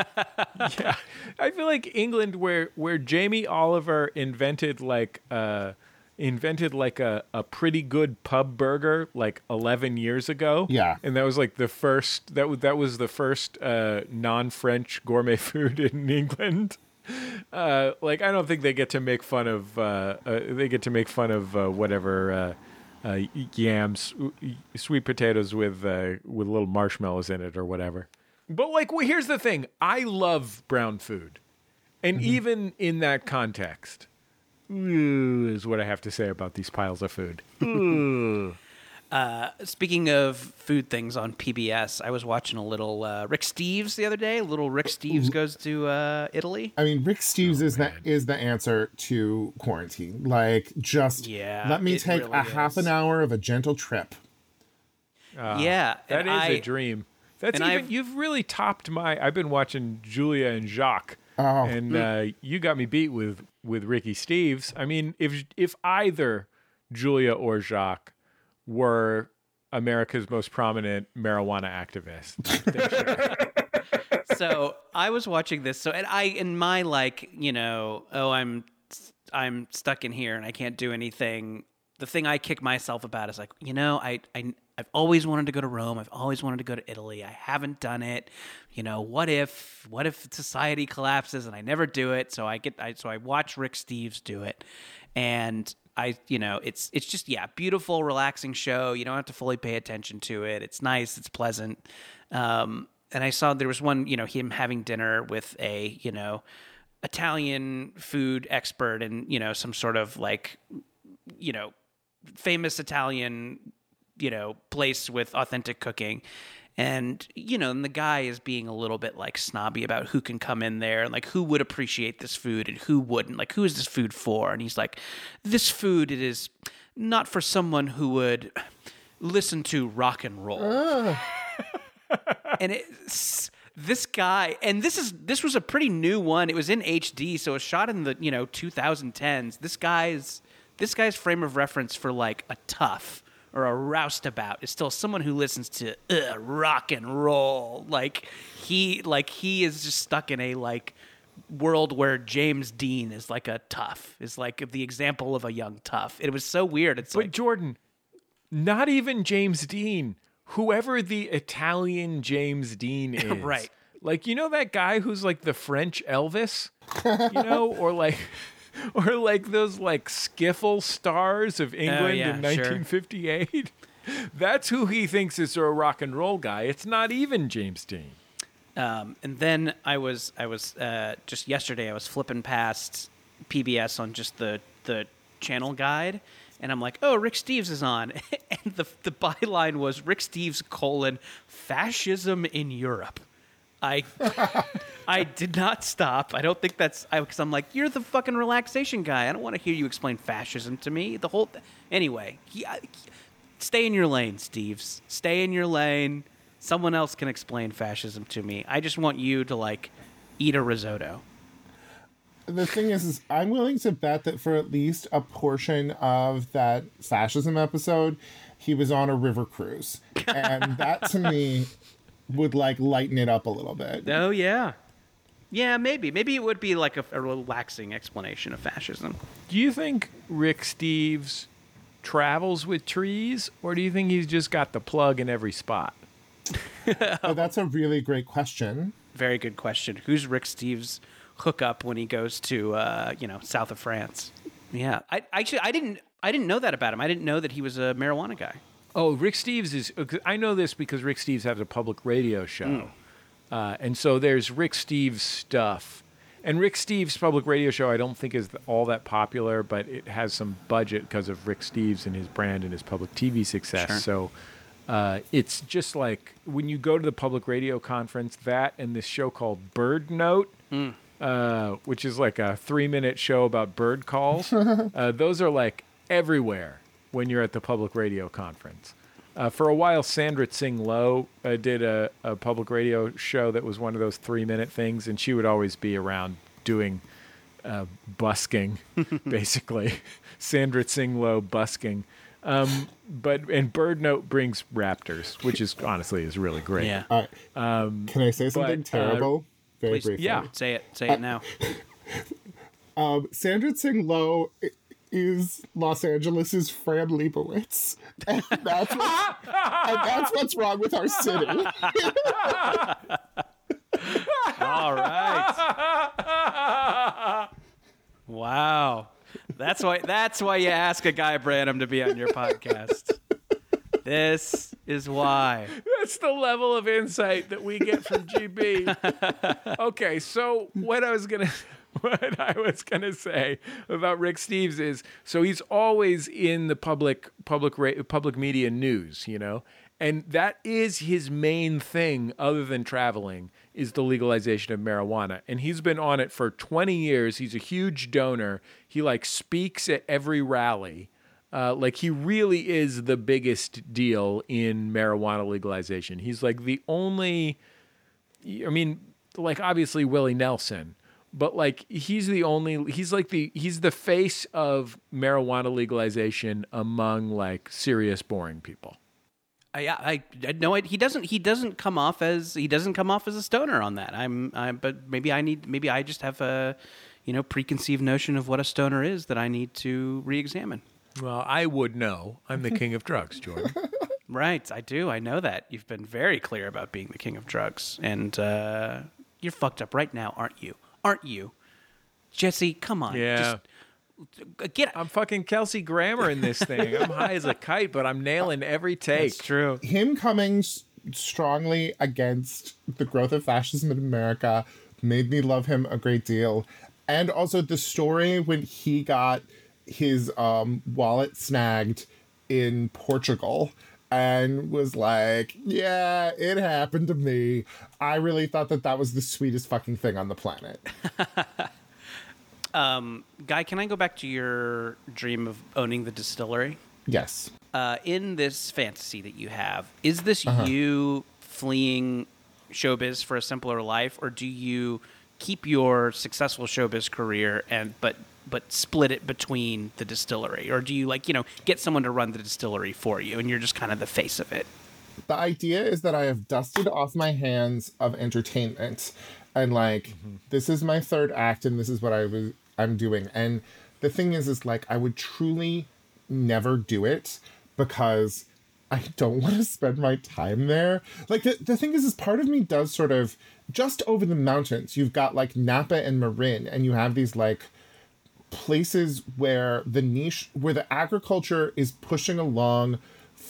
yeah, I feel like England, where where Jamie Oliver invented like uh invented like a, a pretty good pub burger like 11 years ago. Yeah. and that was like the first that was that was the first uh non-french gourmet food in england. Uh like i don't think they get to make fun of uh, uh they get to make fun of uh, whatever uh uh, yams, sweet potatoes with uh, with little marshmallows in it or whatever. But like, well, here's the thing: I love brown food, and even in that context, is what I have to say about these piles of food. Ooh. Speaking of food things on PBS, I was watching a little uh, Rick Steves the other day. Little Rick Steves goes to uh, Italy. I mean, Rick Steves is the is the answer to quarantine. Like, just Yeah, let me take really a half an hour of a gentle trip. yeah, That and is I- a dream. That's even I've- you've really topped my. I've been watching Julia and Jacques, Oh. and uh, you got me beat with with Ricky Steves. I mean, if if either Julia or Jacques were America's most prominent marijuana activist, so I was watching this. So and I in my like you know oh I'm I'm stuck in here and I can't do anything. The thing I kick myself about is like you know I I I've always wanted to go to Rome. I've always wanted to go to Italy. I haven't done it. You know what if what if society collapses and I never do it? So I get I so I watch Rick Steves do it, and I you know it's it's just yeah beautiful relaxing show. You don't have to fully pay attention to it. It's nice. It's pleasant. Um, and I saw there was one, you know, him having dinner with a, you know, Italian food expert and, you know, some sort of like, you know, famous Italian, you know, place with authentic cooking. And, you know, and the guy is being a little bit like snobby about who can come in there and like who would appreciate this food and who wouldn't. Like, who is this food for? And he's like, this food, it is not for someone who would listen to rock and roll and it's this guy and this is this was a pretty new one it was in hd so it was shot in the you know 2010s this guy's this guy's frame of reference for like a tough or a roustabout is still someone who listens to uh, rock and roll. Like he like he is just stuck in a like world where James Dean is like a tough, is like the example of a young tough. It was so weird. It's But like Jordan, not even James Dean, whoever the Italian James Dean is. Right. Like you know that guy who's like the French Elvis? you know, or like or like those like skiffle stars of England Oh, yeah, in sure. 1958. That's who he thinks is a rock and roll guy. It's not even James Dean. Um, and then I was I was uh, just yesterday I was flipping past PBS on just the the channel guide, and I'm like, oh, Rick Steves is on, and the the byline was Rick Steves colon fascism in Europe. I I did not stop. I don't think that's because I'm like you're the fucking relaxation guy. I don't want to hear you explain fascism to me. The whole anyway. He, I, stay in your lane, Steves. Stay in your lane. Someone else can explain fascism to me. I just want you to like eat a risotto. the thing is, is I'm willing to bet that for at least a portion of that fascism episode, he was on a river cruise, and that to me would like lighten it up a little bit. Oh yeah, yeah. Maybe maybe it would be like a, a relaxing explanation of fascism. Do you think Rick Steves travels with trees, or do you think he's just got the plug in every spot? Oh, that's a really great question. Very good question. Who's Rick Steves' hookup when he goes to uh, you know south of France? Yeah, I actually I didn't I didn't know that about him. I didn't know that he was a marijuana guy. Oh, Rick Steves is. I know this because Rick Steves has a public radio show, uh, and so there's Rick Steves stuff. And Rick Steves' public radio show, I don't think is all that popular, but it has some budget because of Rick Steves and his brand and his public TV success. Sure. So uh, it's just like when you go to the public radio conference, that and this show called BirdNote, uh, which is like a three minute show about bird calls. uh, those are like everywhere when you're at the public radio conference. Uh, for a while, Sandra Tsing Loh uh, did a, a public radio show that was one of those three minute things, and she would always be around doing uh, busking, basically. Sandra Tsing Loh busking. Um, but and BirdNote brings raptors, which is honestly is really great. Yeah, All right. Can I say something but, uh, terrible? Very please, briefly. yeah. say it. Say it now. Sandra Tsing Loh i- is Los Angeles's Fran Lebowitz, and that's what's, and that's what's wrong with our city. All right. Wow. That's why that's why you ask a Guy Branum to be on your podcast. This is why. That's the level of insight that we get from GB. okay, so what I was gonna what I was gonna say about Rick Steves is so he's always in the public public public media news, you know, and that is his main thing other than traveling is the legalization of marijuana. And he's been on it for 20 years. He's a huge donor. He like speaks at every rally. Uh, like he really is the biggest deal in marijuana legalization. He's like the only, I mean, like obviously Willie Nelson, but like he's the only, he's like the, he's the face of marijuana legalization among like serious boring people. I, I, I no, he doesn't. He doesn't come off as he doesn't come off as a stoner on that. I'm, I, but maybe I need, maybe I just have a, you know, preconceived notion of what a stoner is that I need to re-examine. Well, I would know. I'm the king of drugs, Jordan. Right, I do. I know that. You've been very clear about being the king of drugs, and uh, you're fucked up right now, aren't you? Aren't you, Jesse? Come on, Yeah. just get. I'm fucking Kelsey Grammer in this thing. I'm high as a kite, but I'm nailing every take. It's true. Him coming s- strongly against the growth of fascism in America made me love him a great deal. And also the story when he got his um, wallet snagged in Portugal and was like, yeah, it happened to me. I really thought that that was the sweetest fucking thing on the planet. Guy, can I go back to your dream of owning the distillery? Yes. Uh, in this fantasy that you have, is this Uh-huh. you fleeing showbiz for a simpler life, or do you keep your successful showbiz career and but but split it between the distillery, or do you like you know get someone to run the distillery for you, and you're just kind of the face of it? The idea is that I have dusted off my hands of entertainment and like mm-hmm. this is my third act and this is what I was I'm doing. And the thing is is like I would truly never do it because I don't want to spend my time there. Like the, the thing is is part of me does sort of just over the mountains, you've got like Napa and Marin, and you have these like places where the niche where the agriculture is pushing along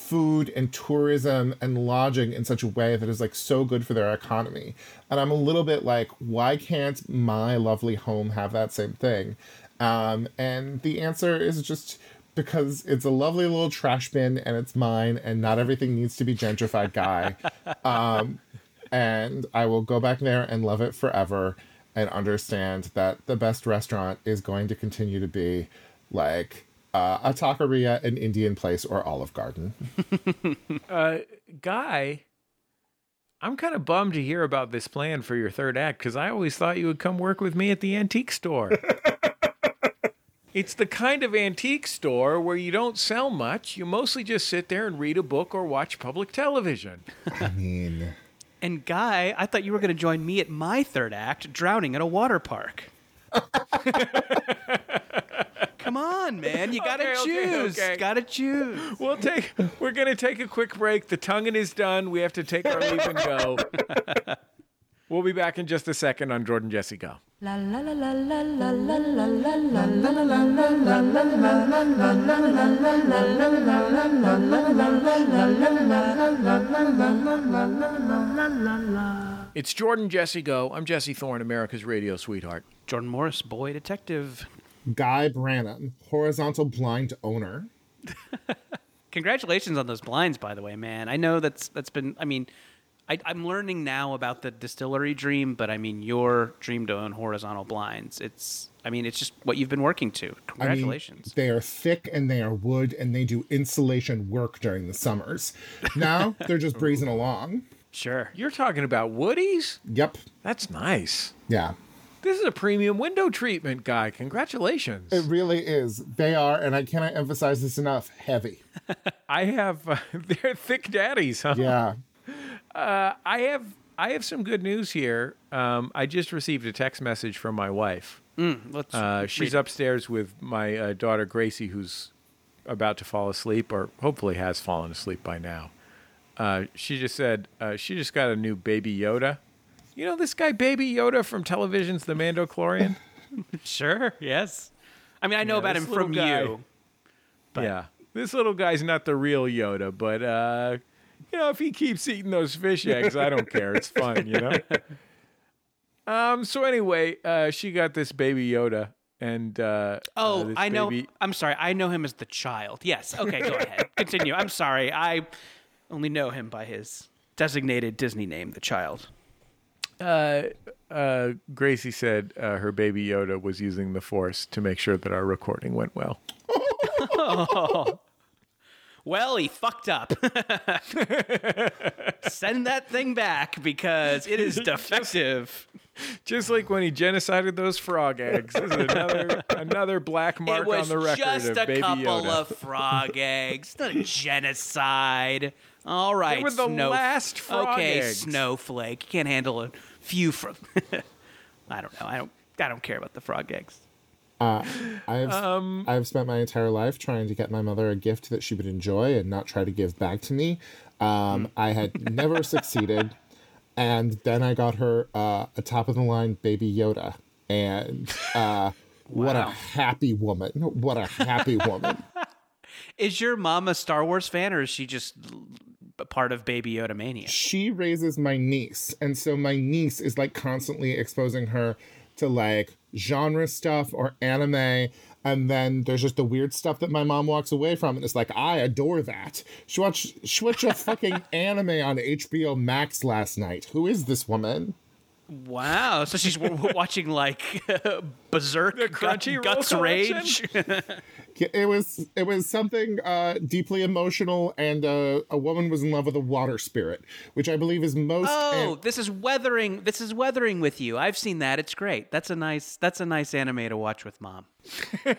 food and tourism and lodging in such a way that is like so good for their economy. And I'm a little bit like, why can't my lovely home have that same thing? Um, and the answer is just because it's a lovely little trash bin and it's mine, and not everything needs to be gentrified, guy. um, and I will go back there and love it forever and understand that the best restaurant is going to continue to be like uh, a taqueria, an Indian place, or Olive Garden. Uh, Guy, I'm kind of bummed to hear about this plan for your third act because I always thought you would come work with me at the antique store. it's the kind of antique store where you don't sell much. You mostly just sit there and read a book or watch public television. I mean, And Guy, I thought you were going to join me at my third act, drowning at a water park. Come on, man. You got to Okay, okay, choose. okay. Got to choose. We'll take. We're gonna take a quick break. The tonguing is done. We have to take our leave and go. We'll be back in just a second on Jordan Jesse Go. It's Jordan Jesse Go. I'm Jesse Thorn, America's radio sweetheart. Jordan Morris, boy detective. Guy Branum, horizontal blind owner. Congratulations on those blinds, by the way, man. I know that's that's been. I mean, I, am learning now about the distillery dream, but I mean your dream to own horizontal blinds. It's I mean it's just what you've been working to. Congratulations. I mean, they are thick and they are wood and they do insulation work during the summers. Now they're just breezing along sure. You're talking about Woodies? Yep. That's nice. Yeah. This is a premium window treatment guy. Congratulations. It really is. They are, and I cannot emphasize this enough, heavy. I have. Uh, they're thick daddies, huh? Yeah. I have. I have some good news here. Um, I just received a text message from my wife. Let's Uh, she's read upstairs with my uh, daughter Gracie, who's about to fall asleep, or hopefully has fallen asleep by now. Uh, she just said uh, she just got a new Baby Yoda. You know this guy, Baby Yoda from television's The Mandalorian. Sure. Yes. I mean, I know Yeah, about him from guy. you. yeah, this little guy's not the real Yoda, but uh, you know if he keeps eating those fish eggs, I don't care. It's fun, you know. Um. So anyway, uh, she got this Baby Yoda, and uh, uh, Oh, this I know. baby- I'm sorry. I know him as the child. Yes. Okay, go ahead. Continue. I'm sorry. I only know him by his designated Disney name, the child. uh, uh, Gracie said uh, her baby Yoda was using the Force to make sure that our recording went well. oh. Well, he fucked up. Send that thing back because it is defective. Just like when he genocided those frog eggs. This is another another black mark on the record just a couple Yoda. of frog eggs. Not a genocide. All right, were the snow- last frog okay, eggs. snowflake. You can't handle a few from. I don't know. I don't. I don't care about the frog eggs. I've I've spent my entire life trying to get my mother a gift that she would enjoy and not try to give back to me. Um, I had never succeeded, and then I got her uh, a top of the line baby Yoda, and uh, what a Wow. happy woman! What a happy woman! Is your mom a Star Wars fan, or is she just l- a part of Baby Yoda mania? she raises my niece and so my niece is like constantly exposing her to like genre stuff or anime and then there's just the weird stuff that my mom walks away from and it's like i adore that. She watched she watched a fucking anime on hbo max last night. Who is this woman Wow. So she's w- w- watching like Berserk, The Gut- Guts collection? Rage. It was it was something uh, deeply emotional, and uh, a woman was in love with a water spirit, which I believe is most. Oh, an- this is weathering. This is weathering with you. I've seen that. It's great. That's a nice. That's a nice anime to watch with mom.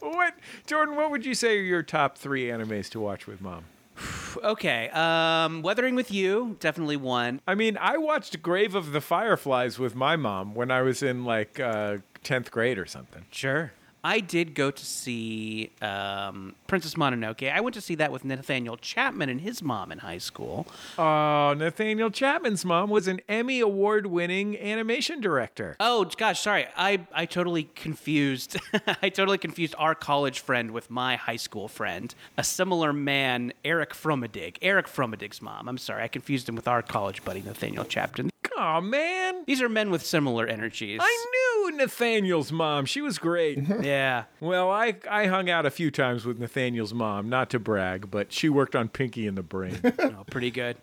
What, Jordan? What would you say are your top three animes to watch with mom? Okay. Um, weathering with you, definitely one. I mean, I watched Grave of the Fireflies with my mom when I was in like uh, tenth grade or something. Sure. I did go to see um, Princess Mononoke. I went to see that with Nathaniel Chapman and his mom in high school. Oh, Nathaniel Chapman's mom was an Emmy award-winning animation director. Oh gosh, sorry. I I totally confused. I totally confused our college friend with my high school friend, a similar man, Eric Fromadig. Eric Fromadig's mom. I'm sorry, I confused him with our college buddy Nathaniel Chapman. Oh man, These are men with similar energies. I knew Nathaniel's mom. She was great. Yeah. well, I I hung out a few times with Nathaniel's mom, not to brag, but she worked on Pinky and the Brain. Oh, pretty good.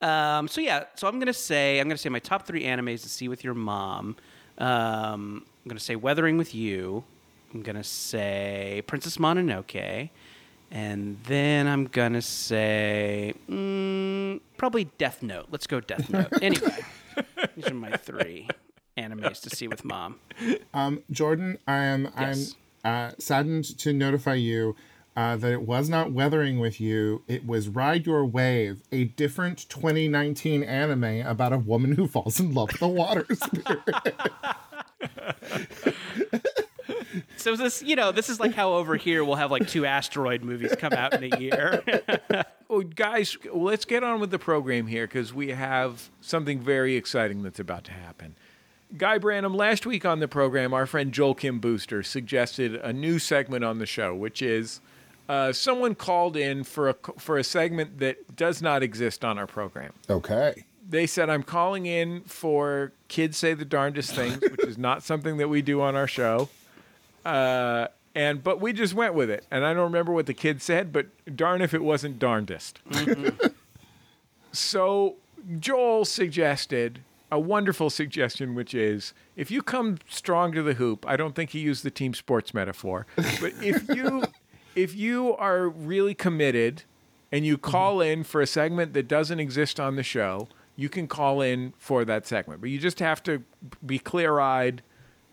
Um, so yeah, so I'm gonna say I'm gonna say my top three animes to see with your mom. Um, I'm gonna say Weathering with You. I'm gonna say Princess Mononoke, and then I'm gonna say mm, probably Death Note. Let's go Death Note. anyway, these are my three animes to see with mom. Jordan, I am Yes. I'm uh, saddened to notify you uh, that it was not weathering with you. It was Ride Your Wave, a different 2019 anime about a woman who falls in love with a water spirit. So this, you know, this is like how over here we'll have like two asteroid movies come out in a year. oh, guys, let's get on with the program here because we have something very exciting that's about to happen. Guy Branum, last week on the program, our friend Joel Kim Booster suggested a new segment on the show, which is uh, someone called in for a for a segment that does not exist on our program. okay. They said, "I'm calling in for kids say the darndest things," which is not something that we do on our show. Uh, and but we just went with it, and I don't remember what the kid said, but darn if it wasn't darndest. so Joel suggested a wonderful suggestion, which is if you come strong to the hoop, I don't think he used the team sports metaphor, but if you if you are really committed and you call in for a segment that doesn't exist on the show, you can call in for that segment. But you just have to be clear eyed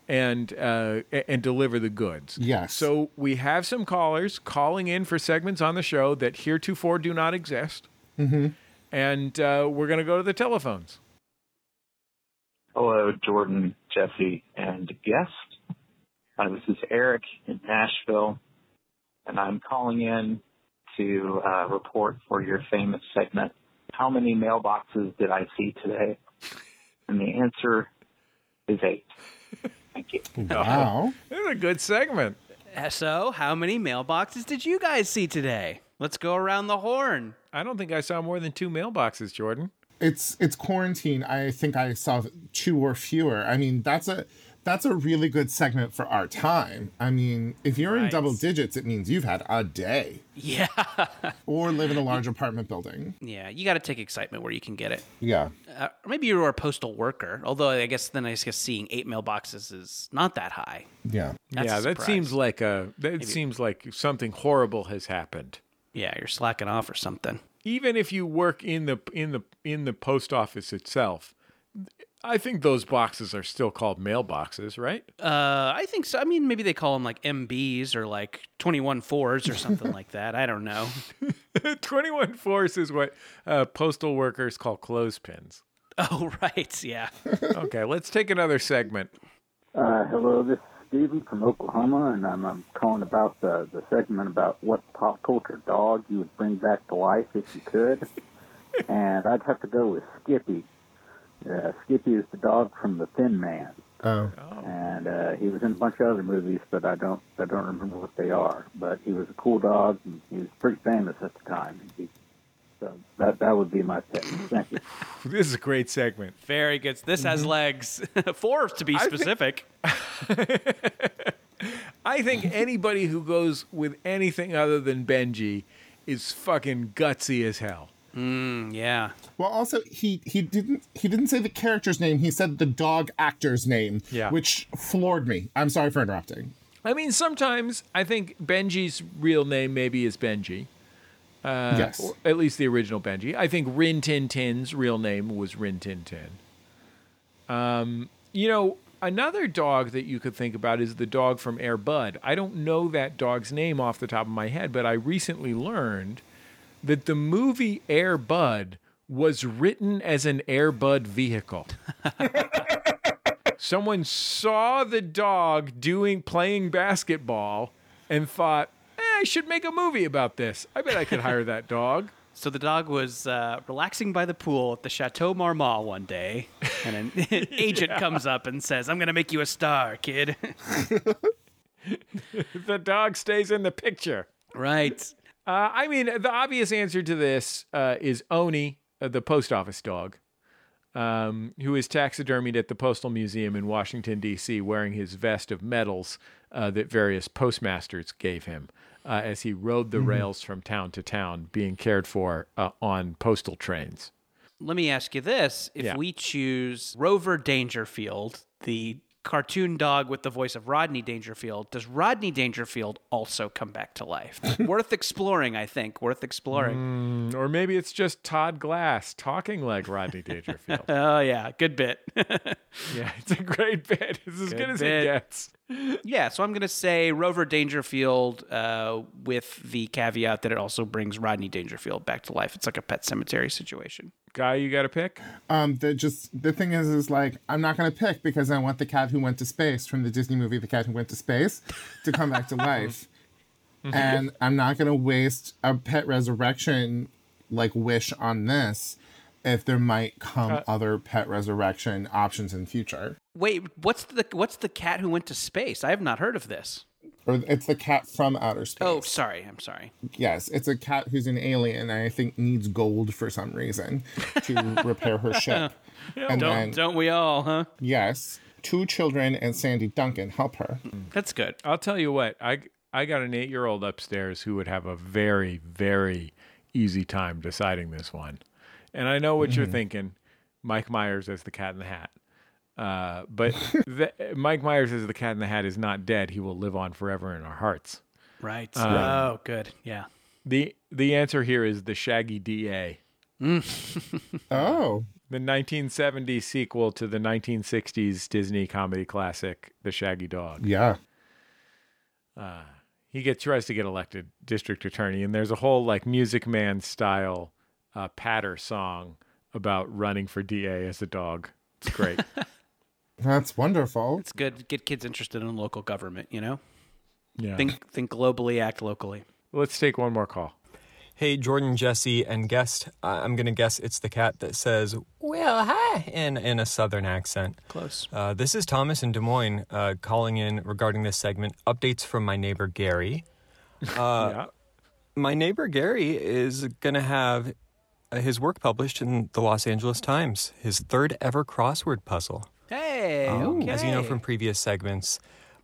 and uh, and deliver the goods. Yes. So we have some callers calling in for segments on the show that heretofore do not exist. Mm-hmm. And uh, we're going to go to the telephones. Hello, Jordan, Jesse, and guest. Uh, this is Eric in Nashville, and I'm calling in to uh, report for your famous segment. How many mailboxes did I see today? And the answer is eight. Thank you. Wow. This is a good segment. So, how many mailboxes did you guys see today? Let's go around the horn. I don't think I saw more than two mailboxes, Jordan. It's it's quarantine. I think I saw two or fewer. I mean, that's a that's a really good segment for our time. I mean, if you're in double digits, it means you've had a day Yeah. or live in a large apartment building. yeah, you got to take excitement where you can get it. Yeah. Uh, or maybe you're a postal worker, although I guess then I guess seeing eight mailboxes is not that high. Yeah. That's yeah, that seems like a that seems like something horrible has happened. Yeah, you're slacking off or something. Even if you work in the in the in the post office itself, I think those boxes are still called mailboxes, right? Uh, I think so. I mean, maybe they call them like MBs or like 21 fours or something like that. I don't know. 21 force is what uh, postal workers call clothespins. Oh, right. Yeah. Okay, let's take another segment. Uh, hello, this is Stephen from Oklahoma, and I'm, I'm calling about the, the segment about what pop culture dog you would bring back to life if you could. and I'd have to go with Skippy. Uh, Skippy is the dog from The Thin Man, Oh. and uh, he was in a bunch of other movies, but I don't I don't remember what they are. But he was a cool dog, and he was pretty famous at the time. He, so that that would be my pick. Thank you. This is a great segment. Very good. This has legs. Four to be think- specific. I think anybody who goes with anything other than Benji is fucking gutsy as hell. Mm, yeah. Well, also he he didn't he didn't say the character's name. He said the dog actor's name, Yeah. which floored me. I'm sorry for interrupting. I mean, sometimes I think Benji's real name maybe is Benji. Uh, Yes. at least the original Benji. I think Rin Tin Tin's real name was Rin Tin Tin. Um, you know, another dog that you could think about is the dog from Air Bud. I don't know that dog's name off the top of my head, but I recently learned that the movie Air Bud was written as an Air Bud vehicle. Someone saw the dog doing playing basketball and thought, I should make a movie about this. I bet I could hire that dog. So the dog was uh, relaxing by the pool at the Chateau Marmont one day, and an agent comes up and says, "I'm going to make you a star, kid." the dog stays in the picture. right. Uh, I mean, the obvious answer to this uh, is Owney, uh, the post office dog, um, who is taxidermied at the Postal Museum in Washington, D.C., wearing his vest of medals uh, that various postmasters gave him uh, as he rode the rails from town to town, being cared for uh, on postal trains. Let me ask you this: If Yeah. we choose Rover Dangerfield, the cartoon dog with the voice of Rodney Dangerfield, does Rodney Dangerfield also come back to life? Worth exploring, I think. Worth exploring. Mm, Or maybe it's just Todd Glass talking like Rodney Dangerfield. Oh yeah, good bit. yeah, it's a great bit. It's as good, Good as bit. it gets. Yeah, so I'm gonna say Rover Dangerfield, uh, with the caveat that it also brings Rodney Dangerfield back to life. It's like a pet cemetery situation. Guy, you got to pick? Um, the just the thing is, is like I'm not gonna pick because I want the cat who went to space from the Disney movie The Cat Who Went to Space to come back to life, and I'm not gonna waste a pet resurrection like wish on this if there might come other pet resurrection options in the future. Wait, what's the what's the cat who went to space? I have not heard of this. Or it's the cat from outer oh, space. Oh, sorry, I'm sorry. Yes, it's a cat who's an alien and I think needs gold for some reason to repair her ship. and Don't then, don't we all, huh? yes, two children and Sandy Duncan help her. That's good. I'll tell you what, I I got an eight year old upstairs who would have a very, very easy time deciding this one. And I know what you're mm. thinking. Mike Myers as the cat in the hat. Uh, but the, Mike Myers as the cat in the hat is not dead. He will live on forever in our hearts. Right. oh, good. Yeah. The the answer here is the Shaggy DA. Oh, The 1970 sequel to the 1960s Disney comedy classic, The Shaggy Dog. yeah. he gets tries to get elected district attorney and there's a whole like music man style uh, patter song about running for da as a dog it's great That's wonderful. It's good. Get kids interested in local government. You know, yeah think think globally, act locally. let's take one more call Hey, Jordan, Jesse, and guest. I- I'm going to guess it's the cat that says, Well, hi, in, in a southern accent. Close. Uh, this is Thomas in Des Moines uh, calling in regarding this segment. Updates from my neighbor Gary. yeah My neighbor Gary is going to have uh, his work published in the Los Angeles Times, his third ever crossword puzzle. Hey. okay. As you know from previous segments,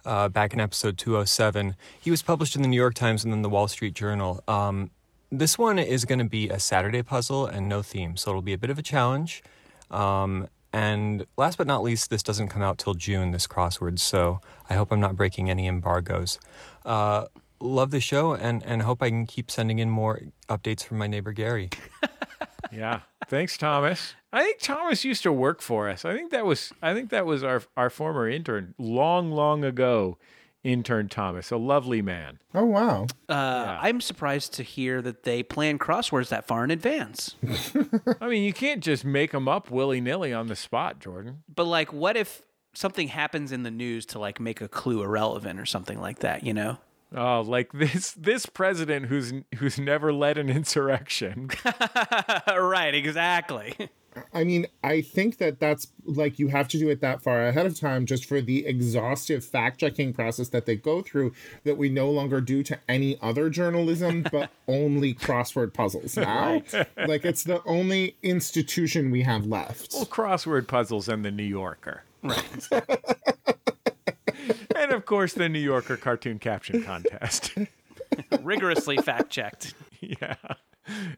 uh, back in episode 207, he was published in the New York Times and then the Wall Street Journal. Um, this one is going to be a Saturday puzzle and no theme, so it'll be a bit of a challenge. Um, and last but not least, this doesn't come out till June, this crossword, so I hope I'm not breaking any embargoes. Uh, love the show and, and hope I can keep sending in more updates from my neighbor Gary. yeah thanks thomas i think thomas used to work for us i think that was i think that was our our former intern long long ago intern thomas a lovely man Oh wow. Uh, I'm surprised to hear that they plan crosswords that far in advance. i mean you can't just make them up willy-nilly on the spot jordan But like, what if something happens in the news to like make a clue irrelevant or something like that? You know? Oh, like this this president who's who's never led an insurrection. right. Exactly. I mean, I think that that's like you have to do it that far ahead of time just for the exhaustive fact checking process that they go through that we no longer do to any other journalism, but only crossword puzzles now. Like it's the only institution we have left. well, crossword puzzles and the New Yorker. Right. and of course the New Yorker cartoon caption contest. Rigorously fact checked. yeah.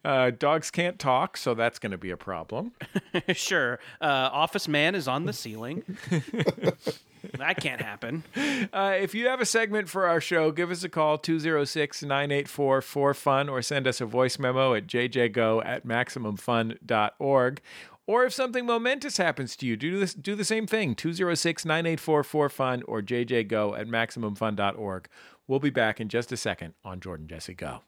Uh, dogs can't talk, so that's going to be a problem. sure. Uh, Office Man is on the ceiling. that can't happen. Uh, if you have a segment for our show, give us a call 206 984 4FUN or send us a voice memo at jjgo at MaximumFun.org. Or if something momentous happens to you, do this do the same thing 206 984 4FUN or jjgo at MaximumFun.org. We'll be back in just a second on Jordan Jesse Go.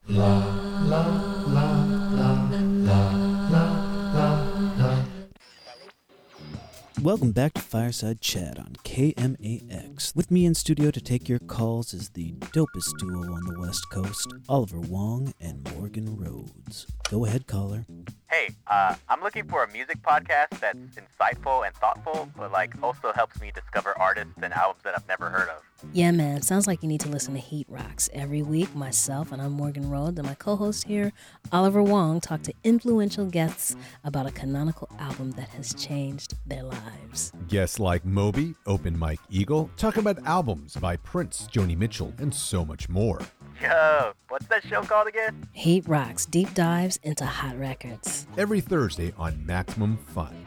Welcome back to Fireside Chat on KMAX. With me in studio to take your calls is the dopest duo on the West Coast, Oliver Wang and Morgan Rhodes. Go ahead, caller. Hey, uh, I'm looking for a music podcast that's insightful and thoughtful, but like also helps me discover artists and albums that I've never heard of. Yeah, man. Sounds like you need to listen to Heat Rocks. Every week, myself and I'm Morgan Rhodes and my co host here, Oliver Wang, talk to influential guests about a canonical album that has changed their lives. Guests like Moby, Open Mike Eagle, talk about albums by Prince, Joni Mitchell, and so much more. Yo, what's that show called again? Heat Rocks deep dives into hot records. Every Thursday on Maximum Fun.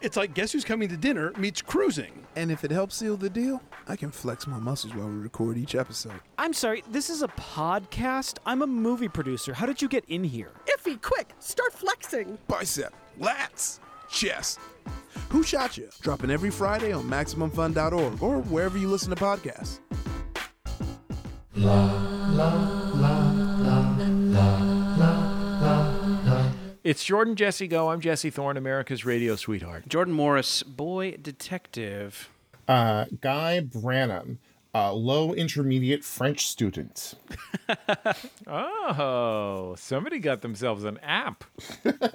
It's like Guess Who's Coming to Dinner meets cruising. And if it helps seal the deal, I can flex my muscles while we record each episode. I'm sorry, this is a podcast? I'm a movie producer. How did you get in here? Ify, quick, start flexing. Bicep, lats, chest. Who Shot You? Dropping every Friday on MaximumFun.org or wherever you listen to podcasts. It's Jordan Jesse Go. I'm Jesse Thorn, America's radio sweetheart. Jordan Morris, boy detective. Uh, Guy Branum, uh, low intermediate French student. Oh, somebody got themselves an app.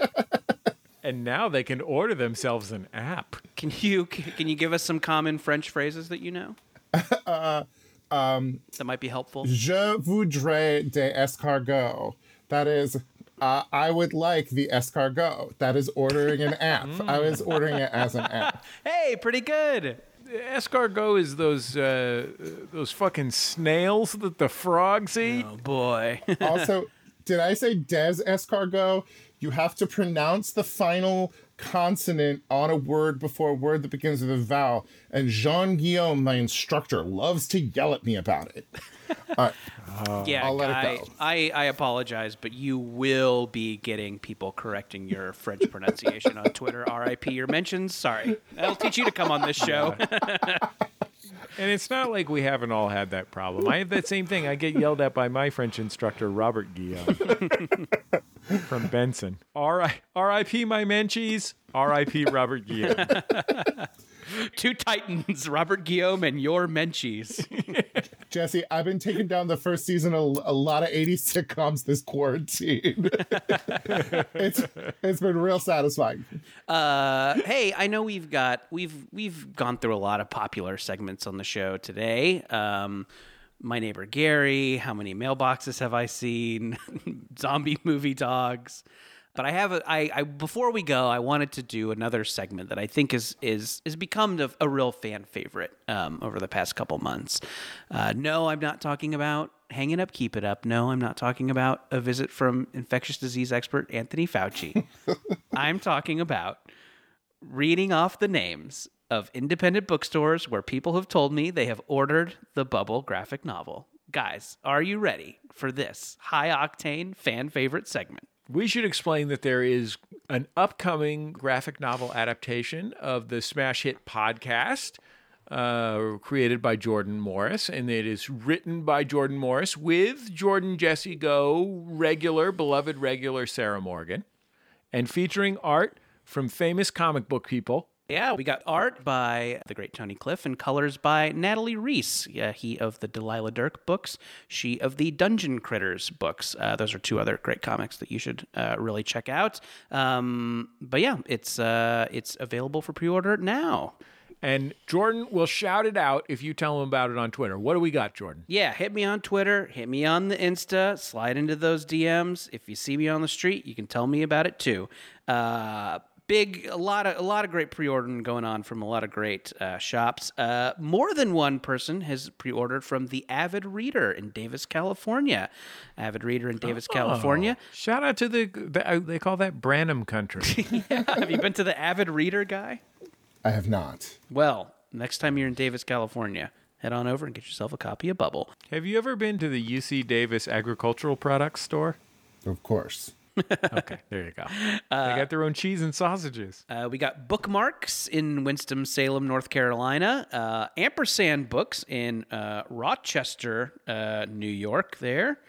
and now they can order themselves an app. Can you can you give us some common French phrases that you know Uh, um, that might be helpful? Je voudrais des escargots. That is, uh, I would like the escargot. That is ordering an app. I was ordering it as an app. Hey, pretty good. Escargot is those uh, those fucking snails that the frogs eat. Oh boy. also, did I say des escargot? You have to pronounce the final consonant on a word before a word that begins with a vowel. And Jean Guillaume, my instructor, loves to yell at me about it. All right. yeah, I'll let Guy, it go. I, I apologize, but you will be getting people correcting your French pronunciation on Twitter. RIP your mentions. Sorry. I'll teach you to come on this show. And it's not like we haven't all had that problem. I have that same thing. I get yelled at by my French instructor, Robert Guillaume from Benson. R.I- R.I.P. my Menchies. R.I.P. Robert Guillaume. Two titans, Robert Guillaume and your Menchies. Jesse, I've been taking down the first season of a lot of 80s sitcoms this quarantine. it's it's been real satisfying. Uh, hey, I know we've got we've we've gone through a lot of popular segments on the show today. Um, my neighbor Gary, how many mailboxes have I seen? Zombie movie dogs. But I have a, I, I before we go, I wanted to do another segment that I think is is is become a, a real fan favorite um, over the past couple months. Uh, no, I'm not talking about hang it up, keep it up. No, I'm not talking about a visit from infectious disease expert Anthony Fauci. I'm talking about reading off the names of independent bookstores where people have told me they have ordered the Bubble graphic novel. Guys, are you ready for this high octane fan favorite segment? We should explain that there is an upcoming graphic novel adaptation of the smash hit podcast uh, created by Jordan Morris, and it is written by Jordan Morris with Jordan Jesse Go, regular, beloved regular Sarah Morgan, and featuring art from famous comic book people Yeah, we got art by the great Tony Cliff and colors by Natalie Riess. Yeah, he of the Delilah Dirk books, she of the Dungeon Critters books. Uh, those are two other great comics that you should uh, really check out. Um, but yeah, it's uh, it's available for pre-order now. And Jordan will shout it out if you tell him about it on Twitter. What do we got, Jordan? Yeah, hit me on Twitter, hit me on the Insta, slide into those DMs. If you see me on the street, you can tell me about it too. Big, a lot of a lot of great pre-ordering going on from a lot of great uh, shops. Uh, more than one person has pre-ordered from the Avid Reader in Davis, California. Avid Reader in Davis, California. Oh, shout out to the, the uh, they call that Branum country. yeah, have you been to the Avid Reader guy? I have not. Well, next time you're in Davis, California, head on over and get yourself a copy of Bubble. Have you ever been to the UC Davis Agricultural Products store? Of course. okay, there you go. they got their own cheese and sausages. Uh, we got bookmarks in Winston-Salem, North Carolina. Uh, ampersand books in uh, Rochester, uh, New York. There.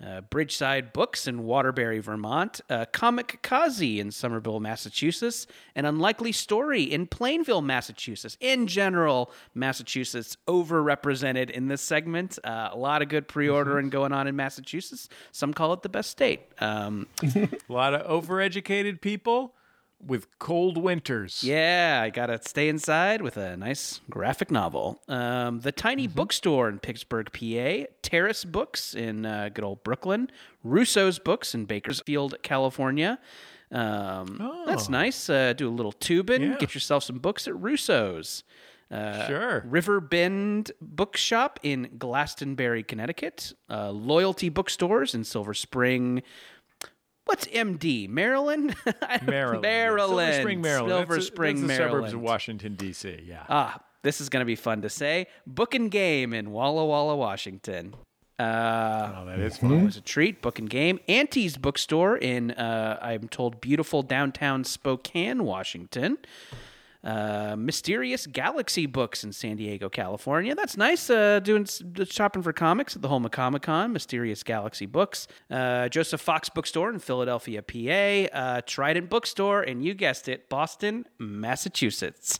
Uh, Bridgeside Books in Waterbury, Vermont, uh, Comicazi in Somerville, Massachusetts, An Unlikely Story in Plainville, Massachusetts. In general, Massachusetts overrepresented in this segment. Uh, a lot of good pre-ordering going on in Massachusetts. Some call it the best state. Um, a lot of overeducated people with cold winters. Yeah, I gotta stay inside with a nice graphic novel. Um, the Tiny Bookstore in Pittsburgh, PA. Terrace Books in uh, good old Brooklyn. Russo's Books in Bakersfield, California. Um, That's nice. Uh, do a little tubing. Yeah. Get yourself some books at Russo's. Uh, Sure. River Bend Bookshop in Glastonbury, Connecticut. Uh, Loyalty Bookstores in Silver Spring. What's MD? Maryland? Maryland. Maryland. Silver Spring, Maryland. Silver That's a- Spring, that's the Maryland. suburbs of Washington, D.C. Yeah. Ah, this is going to be fun to say. Book and Game in Walla Walla, Washington. Uh, oh, that is fun. It was a treat. Book and Game. Auntie's Bookstore in, uh, I'm told, beautiful downtown Spokane, Washington. Uh, Mysterious Galaxy Books in San Diego, California. That's nice. Uh, doing shopping for comics at the home of Comic Con. Mysterious Galaxy Books. Uh, Joseph Fox Bookstore in Philadelphia, PA. Uh, Trident Bookstore, and you guessed it, Boston, Massachusetts.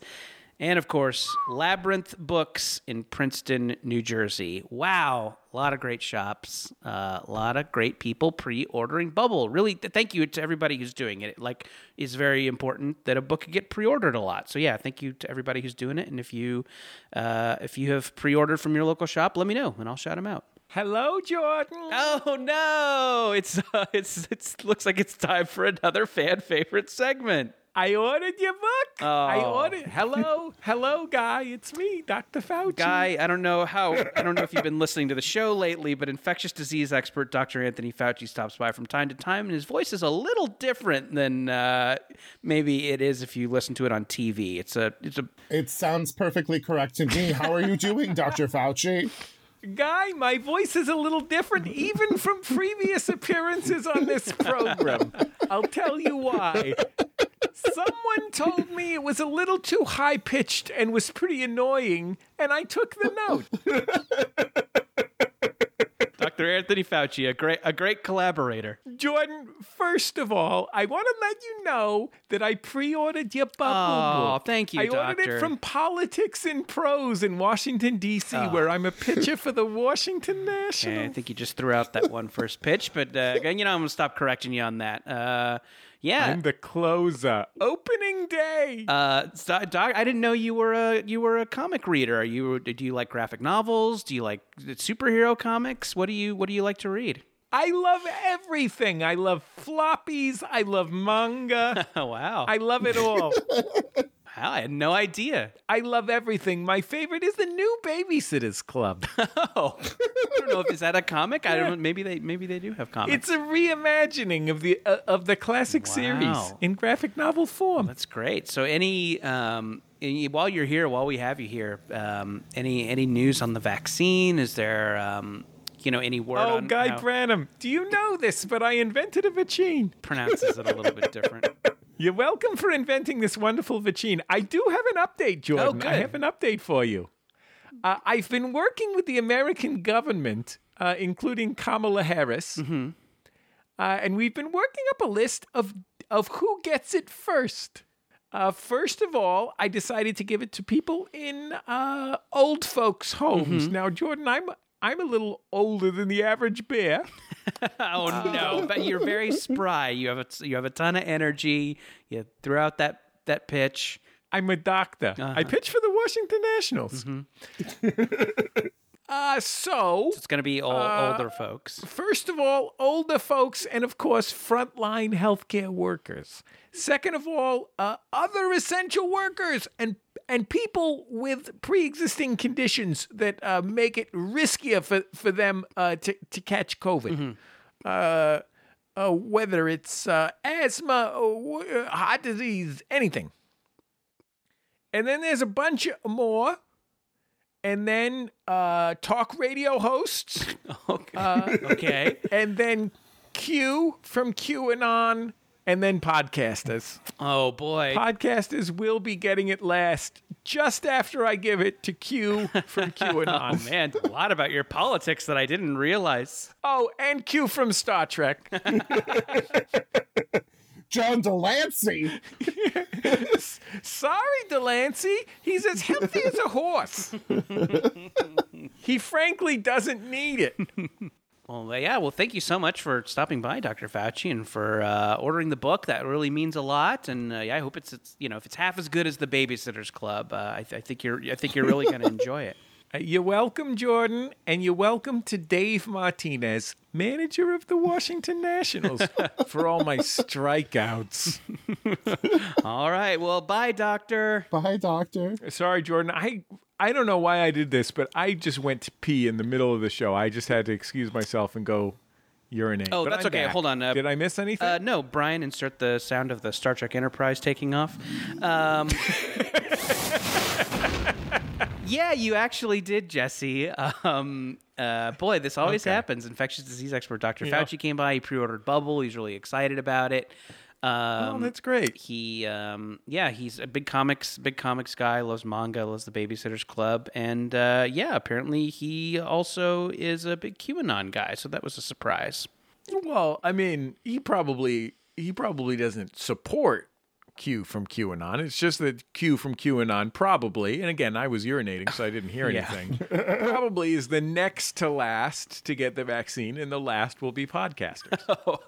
And of course, Labyrinth Books in Princeton, New Jersey. Wow, lot of great shops, uh, a lot of great people pre-ordering Bubble. Really, th- thank you to everybody who's doing it. Like, is very important that a book get pre-ordered a lot. So yeah, thank you to everybody who's doing it. And if you uh, if you have pre-ordered from your local shop, let me know and I'll shout them out. Hello, Jordan. Oh no! It's uh, it's it's looks like it's time for another fan favorite segment. I ordered your book. I Oh. ordered. Hello, hello, guy. It's me, Dr. Fauci. Guy, I don't know how I don't know if you've been listening to the show lately, but infectious disease expert Dr. Anthony Fauci stops by from time to time, and his voice is a little different than uh, maybe it is if you listen to it on TV. It's a it's a It sounds perfectly correct to me. How are you doing, Dr. Fauci? Guy, my voice is a little different even from previous appearances on this program. I'll tell you why. Someone told me it was a little too high pitched and was pretty annoying, and I took the note. Dr. Anthony Fauci, a great a great collaborator. Jordan, first of all, I want to let you know that I pre-ordered your bubble Oh, book. thank you, I ordered it from Politics and Prose in Washington D.C., Oh. where I'm a pitcher for the Washington National. Okay, I think you just threw out that one first pitch, but uh, you know I'm gonna stop correcting you on that. Uh, yeah, I'm the closer. Opening day. Uh, Doc, I didn't know you were a you were a comic reader. Are you do you like graphic novels? Do you like superhero comics? What do you what do you like to read? I love everything. I love floppies. I love manga. wow. I love it all. Wow, I had no idea. I love everything. My favorite is the new Babysitters Club. oh, I don't know if is that a comic. I don't. Maybe they maybe they do have comics. It's a reimagining of the uh, of the classic series in graphic novel form. That's great. So any um, while you're here, while we have you here, um, any any news on the vaccine? Is there um, you know any word Oh, Guy how Branum, do you know this? But I invented a vaccine. pronounces it a little bit different? You're welcome for inventing this wonderful vaccine. I do have an update, Jordan. Oh. I have an update for you. Uh, I've been working with the American government, uh, including Kamala Harris, Mm-hmm. uh, and we've been working up a list of of who gets it first. Uh, first of all, I decided to give it to people in uh, old folks' homes. Mm-hmm. Now, Jordan, I'm I'm a little older than the average bear. oh no! But you're very spry. You have a you have a ton of energy. You threw out that that pitch. I'm a doctor. I pitch for the Washington Nationals. Uh, so It's going to be all, Uh, older folks. First of all, older folks, and of course, frontline healthcare workers. Second of all, uh, other essential workers and and people with pre-existing conditions that uh, make it riskier for for them uh, to to catch COVID. Uh, uh, whether it's uh, asthma, or uh, heart disease, anything. And then there's a bunch more. And then uh, talk radio hosts. Okay. Uh, okay. And then Q from QAnon. And then podcasters. Oh boy. Podcasters will be getting it last just after I give it to Q from QAnon. Oh man, a lot about your politics that I didn't realize. Oh, and Q from Star Trek. John de Lancie. Sorry, de Lancie. He's as healthy as a horse. he frankly doesn't need it. Well, yeah. Well, thank you so much for stopping by, Dr. Fauci, and for uh, ordering the book. That really means a lot. And uh, yeah, I hope it's, it's you know if it's half as good as the Babysitters Club, uh, I, th- I think you're I think you're really going to enjoy it. Uh, You're welcome, Jordan, and you're welcome to Dave Martinez, manager of the Washington Nationals, for all my strikeouts. All right. Well, bye, Doctor. Bye, Doctor. Sorry, Jordan. I I don't know why I did this, but I just went to pee in the middle of the show. I just had to excuse myself and go urinate. Oh, But that's I'm okay. back. Hold on. Uh, Did I miss anything? Uh, no, Brian, insert the sound of the Star Trek Enterprise taking off. Um, yeah, you actually did, Jesse. Um, uh, boy, this always Okay. happens. Infectious disease expert Dr. Yeah. Fauci came by. He pre-ordered Bubble. He's really excited about it. Um, oh, that's great. he, um, yeah, he's a big comics, big comics guy. Loves manga. Loves the Babysitters Club, and uh, yeah, apparently he also is a big QAnon guy. So that was a surprise. Well, I mean, he probably he probably doesn't support Q from QAnon. It's just that Q from QAnon probably, and again, I was urinating, so I didn't hear anything. probably is the next to last to get the vaccine, and the last will be podcasters. Oh.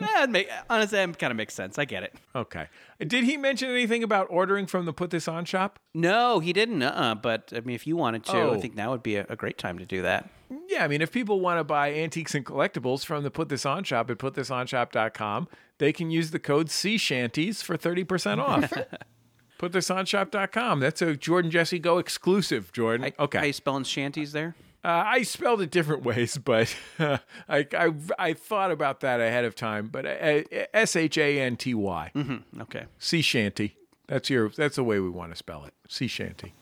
Yeah, make, honestly, it kind of makes sense. I get it. okay. Did he mention anything about ordering from the Put This On shop? No, he didn't. Uh, but I mean, if you wanted to, I Oh. think now would be a, a great time to do that. Yeah, I mean, if people want to buy antiques and collectibles from the Put This On shop at putthisonshop.com, they can use the code Sea Shanties for 30% off. putthisonshop.com. That's a Jordan Jesse Go exclusive, Jordan. okay. How you spelling shanties there? Uh, I spelled it different ways, but uh, I, I I thought about that ahead of time. But uh, S H A N T Y, Mm-hmm. Okay. sea shanty. That's your. That's the way we want to spell it. Sea shanty.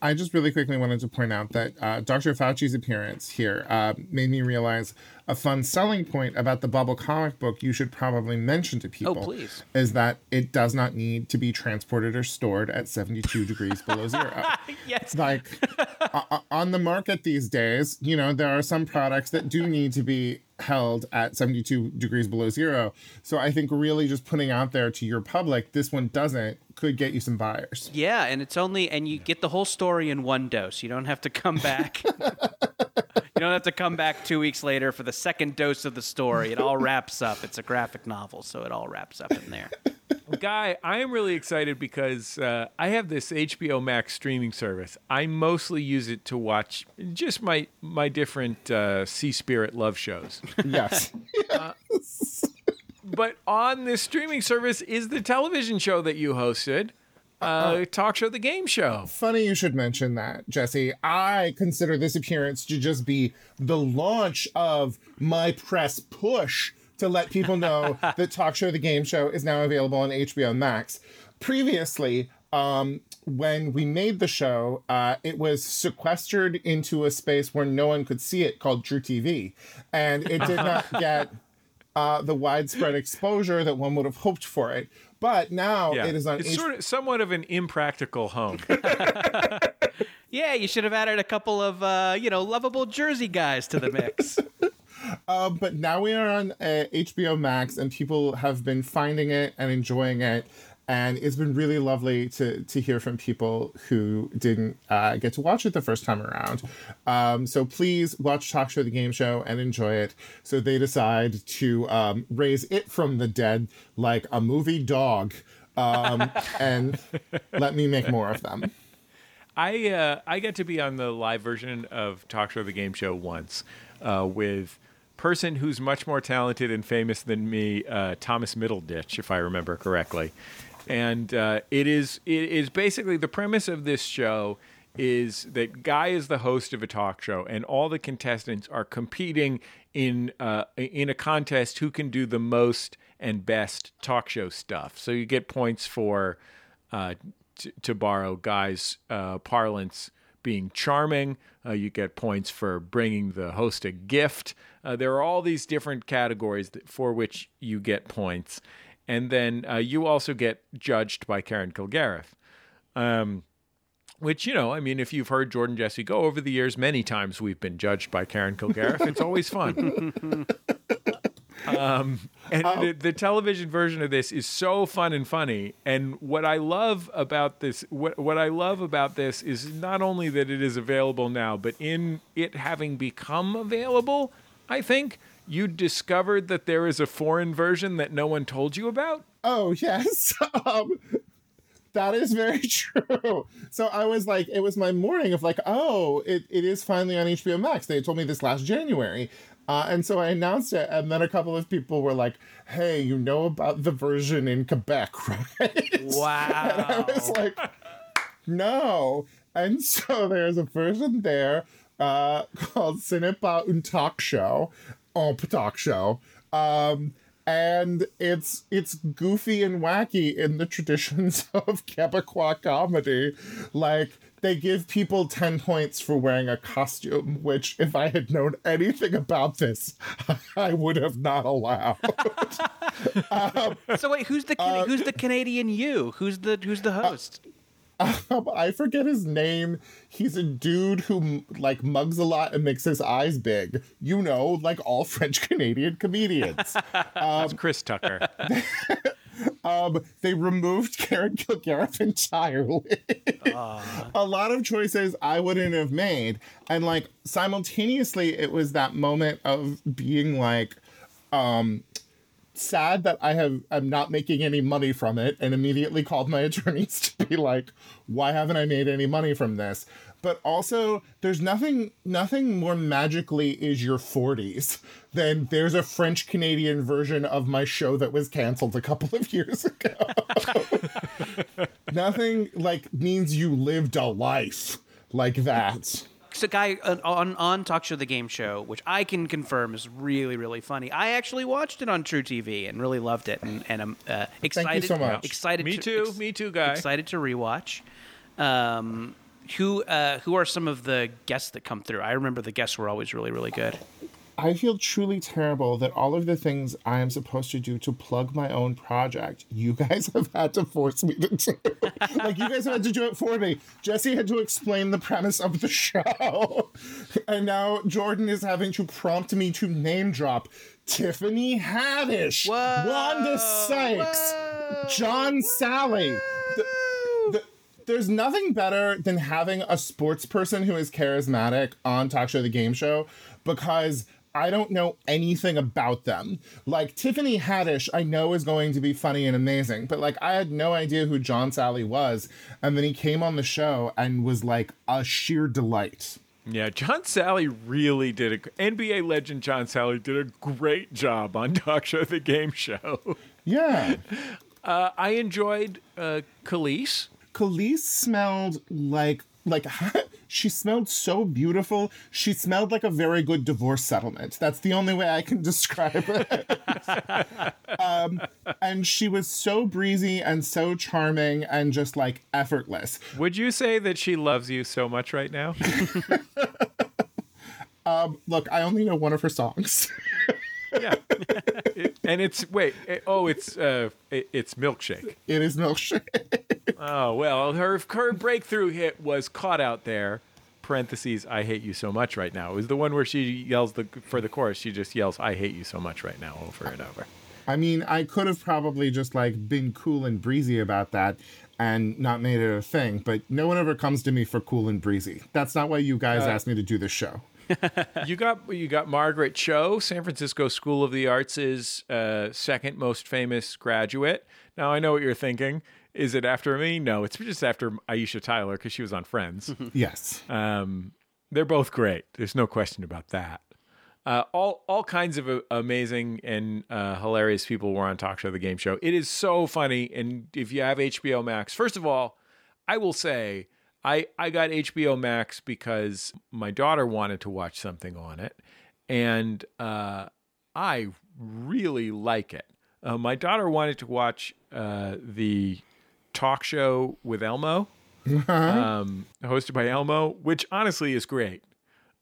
I just really quickly wanted to point out that uh, Dr. Fauci's appearance here uh, made me realize a fun selling point about the Bubble comic book you should probably mention to oh, people. please. Is that it does not need to be transported or stored at 72 degrees below zero. yes. Like o- on the market these days, you know, there are some products that do need to be held at 72 degrees below zero. So I think really just putting out there to your public, this one doesn't, could get you some buyers. Yeah, and it's only and you get the whole story in one dose. You don't have to come back. you don't have to come back two weeks later for the second dose of the story. It all wraps up. It's a graphic novel, so it all wraps up in there. Guy, I am really excited because uh, I have this HBO Max streaming service. I mostly use it to watch just my my different uh, Sea Spirit love shows. Yes. but on this streaming service is the television show that you hosted, uh, talk show, the game show. Funny you should mention that, Jesse. I consider this appearance to just be the launch of my press push to let people know that Talk Show the Game Show is now available on HBO Max. Previously, um, when we made the show, uh, it was sequestered into a space where no one could see it called truTV. And it did not get uh, the widespread exposure that one would have hoped for it. But now Yeah, it is on it's H- sort of somewhat of an impractical home. Yeah, you should have added a couple of uh, you know lovable Jersey guys to the mix. Uh, but now we are on uh, HBO Max, and people have been finding it and enjoying it. And it's been really lovely to to hear from people who didn't uh, get to watch it the first time around. Um, so please watch Talk Show the Game Show and enjoy it. So they decide to um, raise it from the dead like a movie dog, um, and let me make more of them. I uh, I get to be on the live version of Talk Show the Game Show once uh, with person who's much more talented and famous than me, uh, Thomas Middleditch, if I remember correctly. And uh, it is it is basically the premise of this show is that Guy is the host of a talk show, and all the contestants are competing in uh, in a contest who can do the most and best talk show stuff. So you get points for, uh, t- to borrow Guy's uh, parlance, being charming. Uh, you get points for bringing the host a gift. Uh, there are all these different categories that, for which you get points, and then uh, you also get judged by Karen Kilgariff. Um, which, you know, I mean, if you've heard Jordan Jesse go over the years, many times we've been judged by Karen Kilgariff. it's always fun. um, and Oh. the, the television version of this is so fun and funny. And what I love about this, what, what I love about this is not only that it is available now, but in it having become available, I think you discovered that there is a foreign version that no one told you about. Oh yes. um, that is very true. So I was like, it was my morning of like, oh, it, it is finally on HBO Max. They told me this last January. Uh, and so I announced it, and then a couple of people were like, "Hey, you know about the version in Quebec, right?" Wow. and I was like, "No." And so there's a version there uh, called pas un talk show, un talk show, um, and it's it's goofy and wacky in the traditions of Quebecois comedy, like they give people 10 points for wearing a costume, which, if I had known anything about this, I would have not allowed. um, so wait, who's the Can- who's the Canadian you? Who's the who's the host? um, I forget his name. He's a dude who like mugs a lot and makes his eyes big. You know, like all French Canadian comedians. That's Chris Tucker. um, they removed Karen Kilgariff entirely. a lot of choices I wouldn't have made, and like simultaneously, it was that moment of being like, um, sad that I have I'm not making any money from it, and immediately called my attorneys to be like, why haven't I made any money from this? But also, there's nothing nothing more magically is your 40s than there's a French Canadian version of my show that was canceled a couple of years ago. nothing like means you lived a life like that. So, guy on on Talk Show the Game Show, which I can confirm is really really funny. I actually watched it on truTV and really loved it, and, and I'm uh, excited. so much. Excited. Me to, too, ex- me too, guy. Excited to rewatch. Um, who uh, who are some of the guests that come through? I remember the guests were always really really good. I feel truly terrible that all of the things I am supposed to do to plug my own project, you guys have had to force me to do. like, you guys have had to do it for me. Jesse had to explain the premise of the show. and now Jordan is having to prompt me to name drop Tiffany Haddish, Wanda Sykes, John Salley. The- the- there's nothing better than having a sports person who is charismatic on Talk Show the Game Show because I don't know anything about them. Like Tiffany Haddish, I know is going to be funny and amazing, but like I had no idea who John Salley was. And then he came on the show and was like a sheer delight. Yeah, John Salley really did a NBA legend. John Salley did a great job on Talk Show the Game Show. Yeah. uh, I enjoyed uh, Kelis. Kelis smelled like like she smelled so beautiful. She smelled like a very good divorce settlement. That's the only way I can describe it. um, and she was so breezy and so charming and just like effortless. Would you say that she loves you so much right now? Um, look, I only know one of her songs. Yeah, and it's wait. it- oh, it's uh, it- it's milkshake. It is milkshake. oh well, her her breakthrough hit was "Caught Out There." Parentheses. I hate you so much right now. It was the one where she yells the for the chorus. She just yells, "I hate you so much right now" over and over. I mean, I could have probably just like been cool and breezy about that and not made it a thing, but no one ever comes to me for cool and breezy. That's not why you guys Uh, asked me to do this show. you got you got Margaret Cho, San Francisco School of the Arts' uh, second most famous graduate. Now I know what you're thinking. Is it after me? No, it's just after Aisha Tyler because she was on Friends. yes. Um, they're both great. There's no question about that. Uh, all all kinds of uh, amazing and uh, hilarious people were on Talk Show the Game Show. It is so funny, and if you have HBO Max, first of all, I will say I I got HBO Max because my daughter wanted to watch something on it, and uh, I really like it. Uh, my daughter wanted to watch uh, the talk show with Elmo, um, hosted by Elmo, which honestly is great.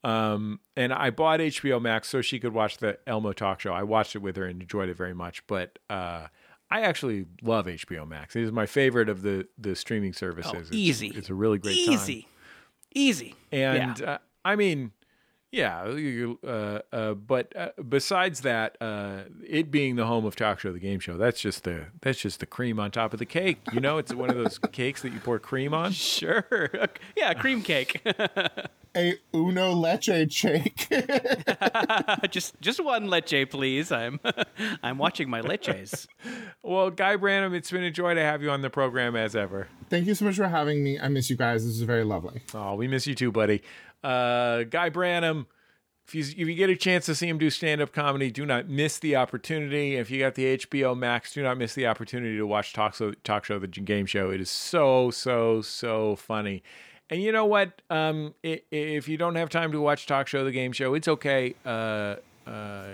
Um, and I bought HBO Max so she could watch the Elmo talk show. I watched it with her and enjoyed it very much. But uh, I actually love HBO Max. It is my favorite of the the streaming services. Oh, It's- easy. It's, a really great time. Easy. Easy. And Yeah. uh, I mean, yeah, you, uh, uh, but uh, besides that, uh, it being the home of Talk Show, the game show, that's just the that's just the cream on top of the cake. You know, it's one of those cakes that you pour cream on. Sure, yeah, cream cake. A uno leche shake. just just one leche, please. I'm I'm watching my leches. Well, Guy Branum, it's been a joy to have you on the program as ever. Thank you so much for having me. I miss you guys. This is very lovely. Oh, we miss you too, buddy. Uh, Guy Branum, if you if you get a chance to see him do stand up comedy, do not miss the opportunity. If you got the HBO Max, do not miss the opportunity to watch Talk Show, Talk Show the Game Show. It is so so so funny. And you know what? Um, i- if you don't have time to watch Talk Show the Game Show, it's okay. Uh, uh,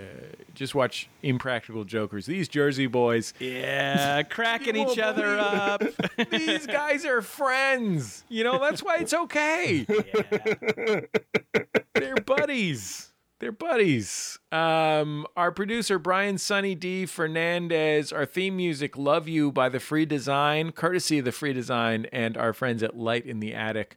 just watch Impractical Jokers. These Jersey boys. Yeah, cracking each other up. These guys are friends. You know, that's why it's okay. They're buddies. They're buddies. Um, our producer, Brian Sunny D. Fernandez. Our theme music, Love You by The Free Design, courtesy of The Free Design and our friends at Light in the Attic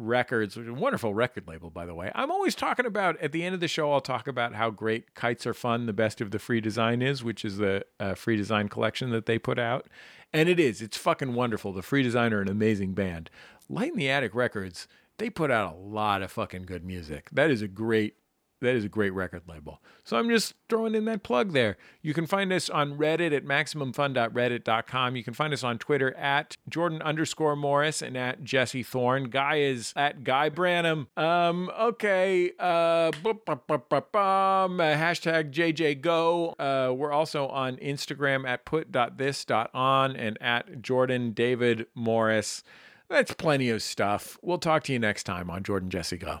Records, which is a wonderful record label, by the way. I'm always talking about, at the end of the show, I'll talk about how great Kites Are Fun, the best of the free design is, which is the uh, free design collection that they put out. And it is. It's fucking wonderful. The free design are an amazing band. Light in the Attic Records, they put out a lot of fucking good music. That is a great that is a great record label. So I'm just throwing in that plug there. You can find us on Reddit at MaximumFun.reddit.com. You can find us on Twitter at Jordan underscore Morris and at Jesse Thorn. Guy is at Guy Branum. Um, okay. Uh, uh, hashtag JJGo. Uh, we're also on Instagram at put.this.on and at Jordan David Morris. That's plenty of stuff. We'll talk to you next time on Jordan Jesse Go.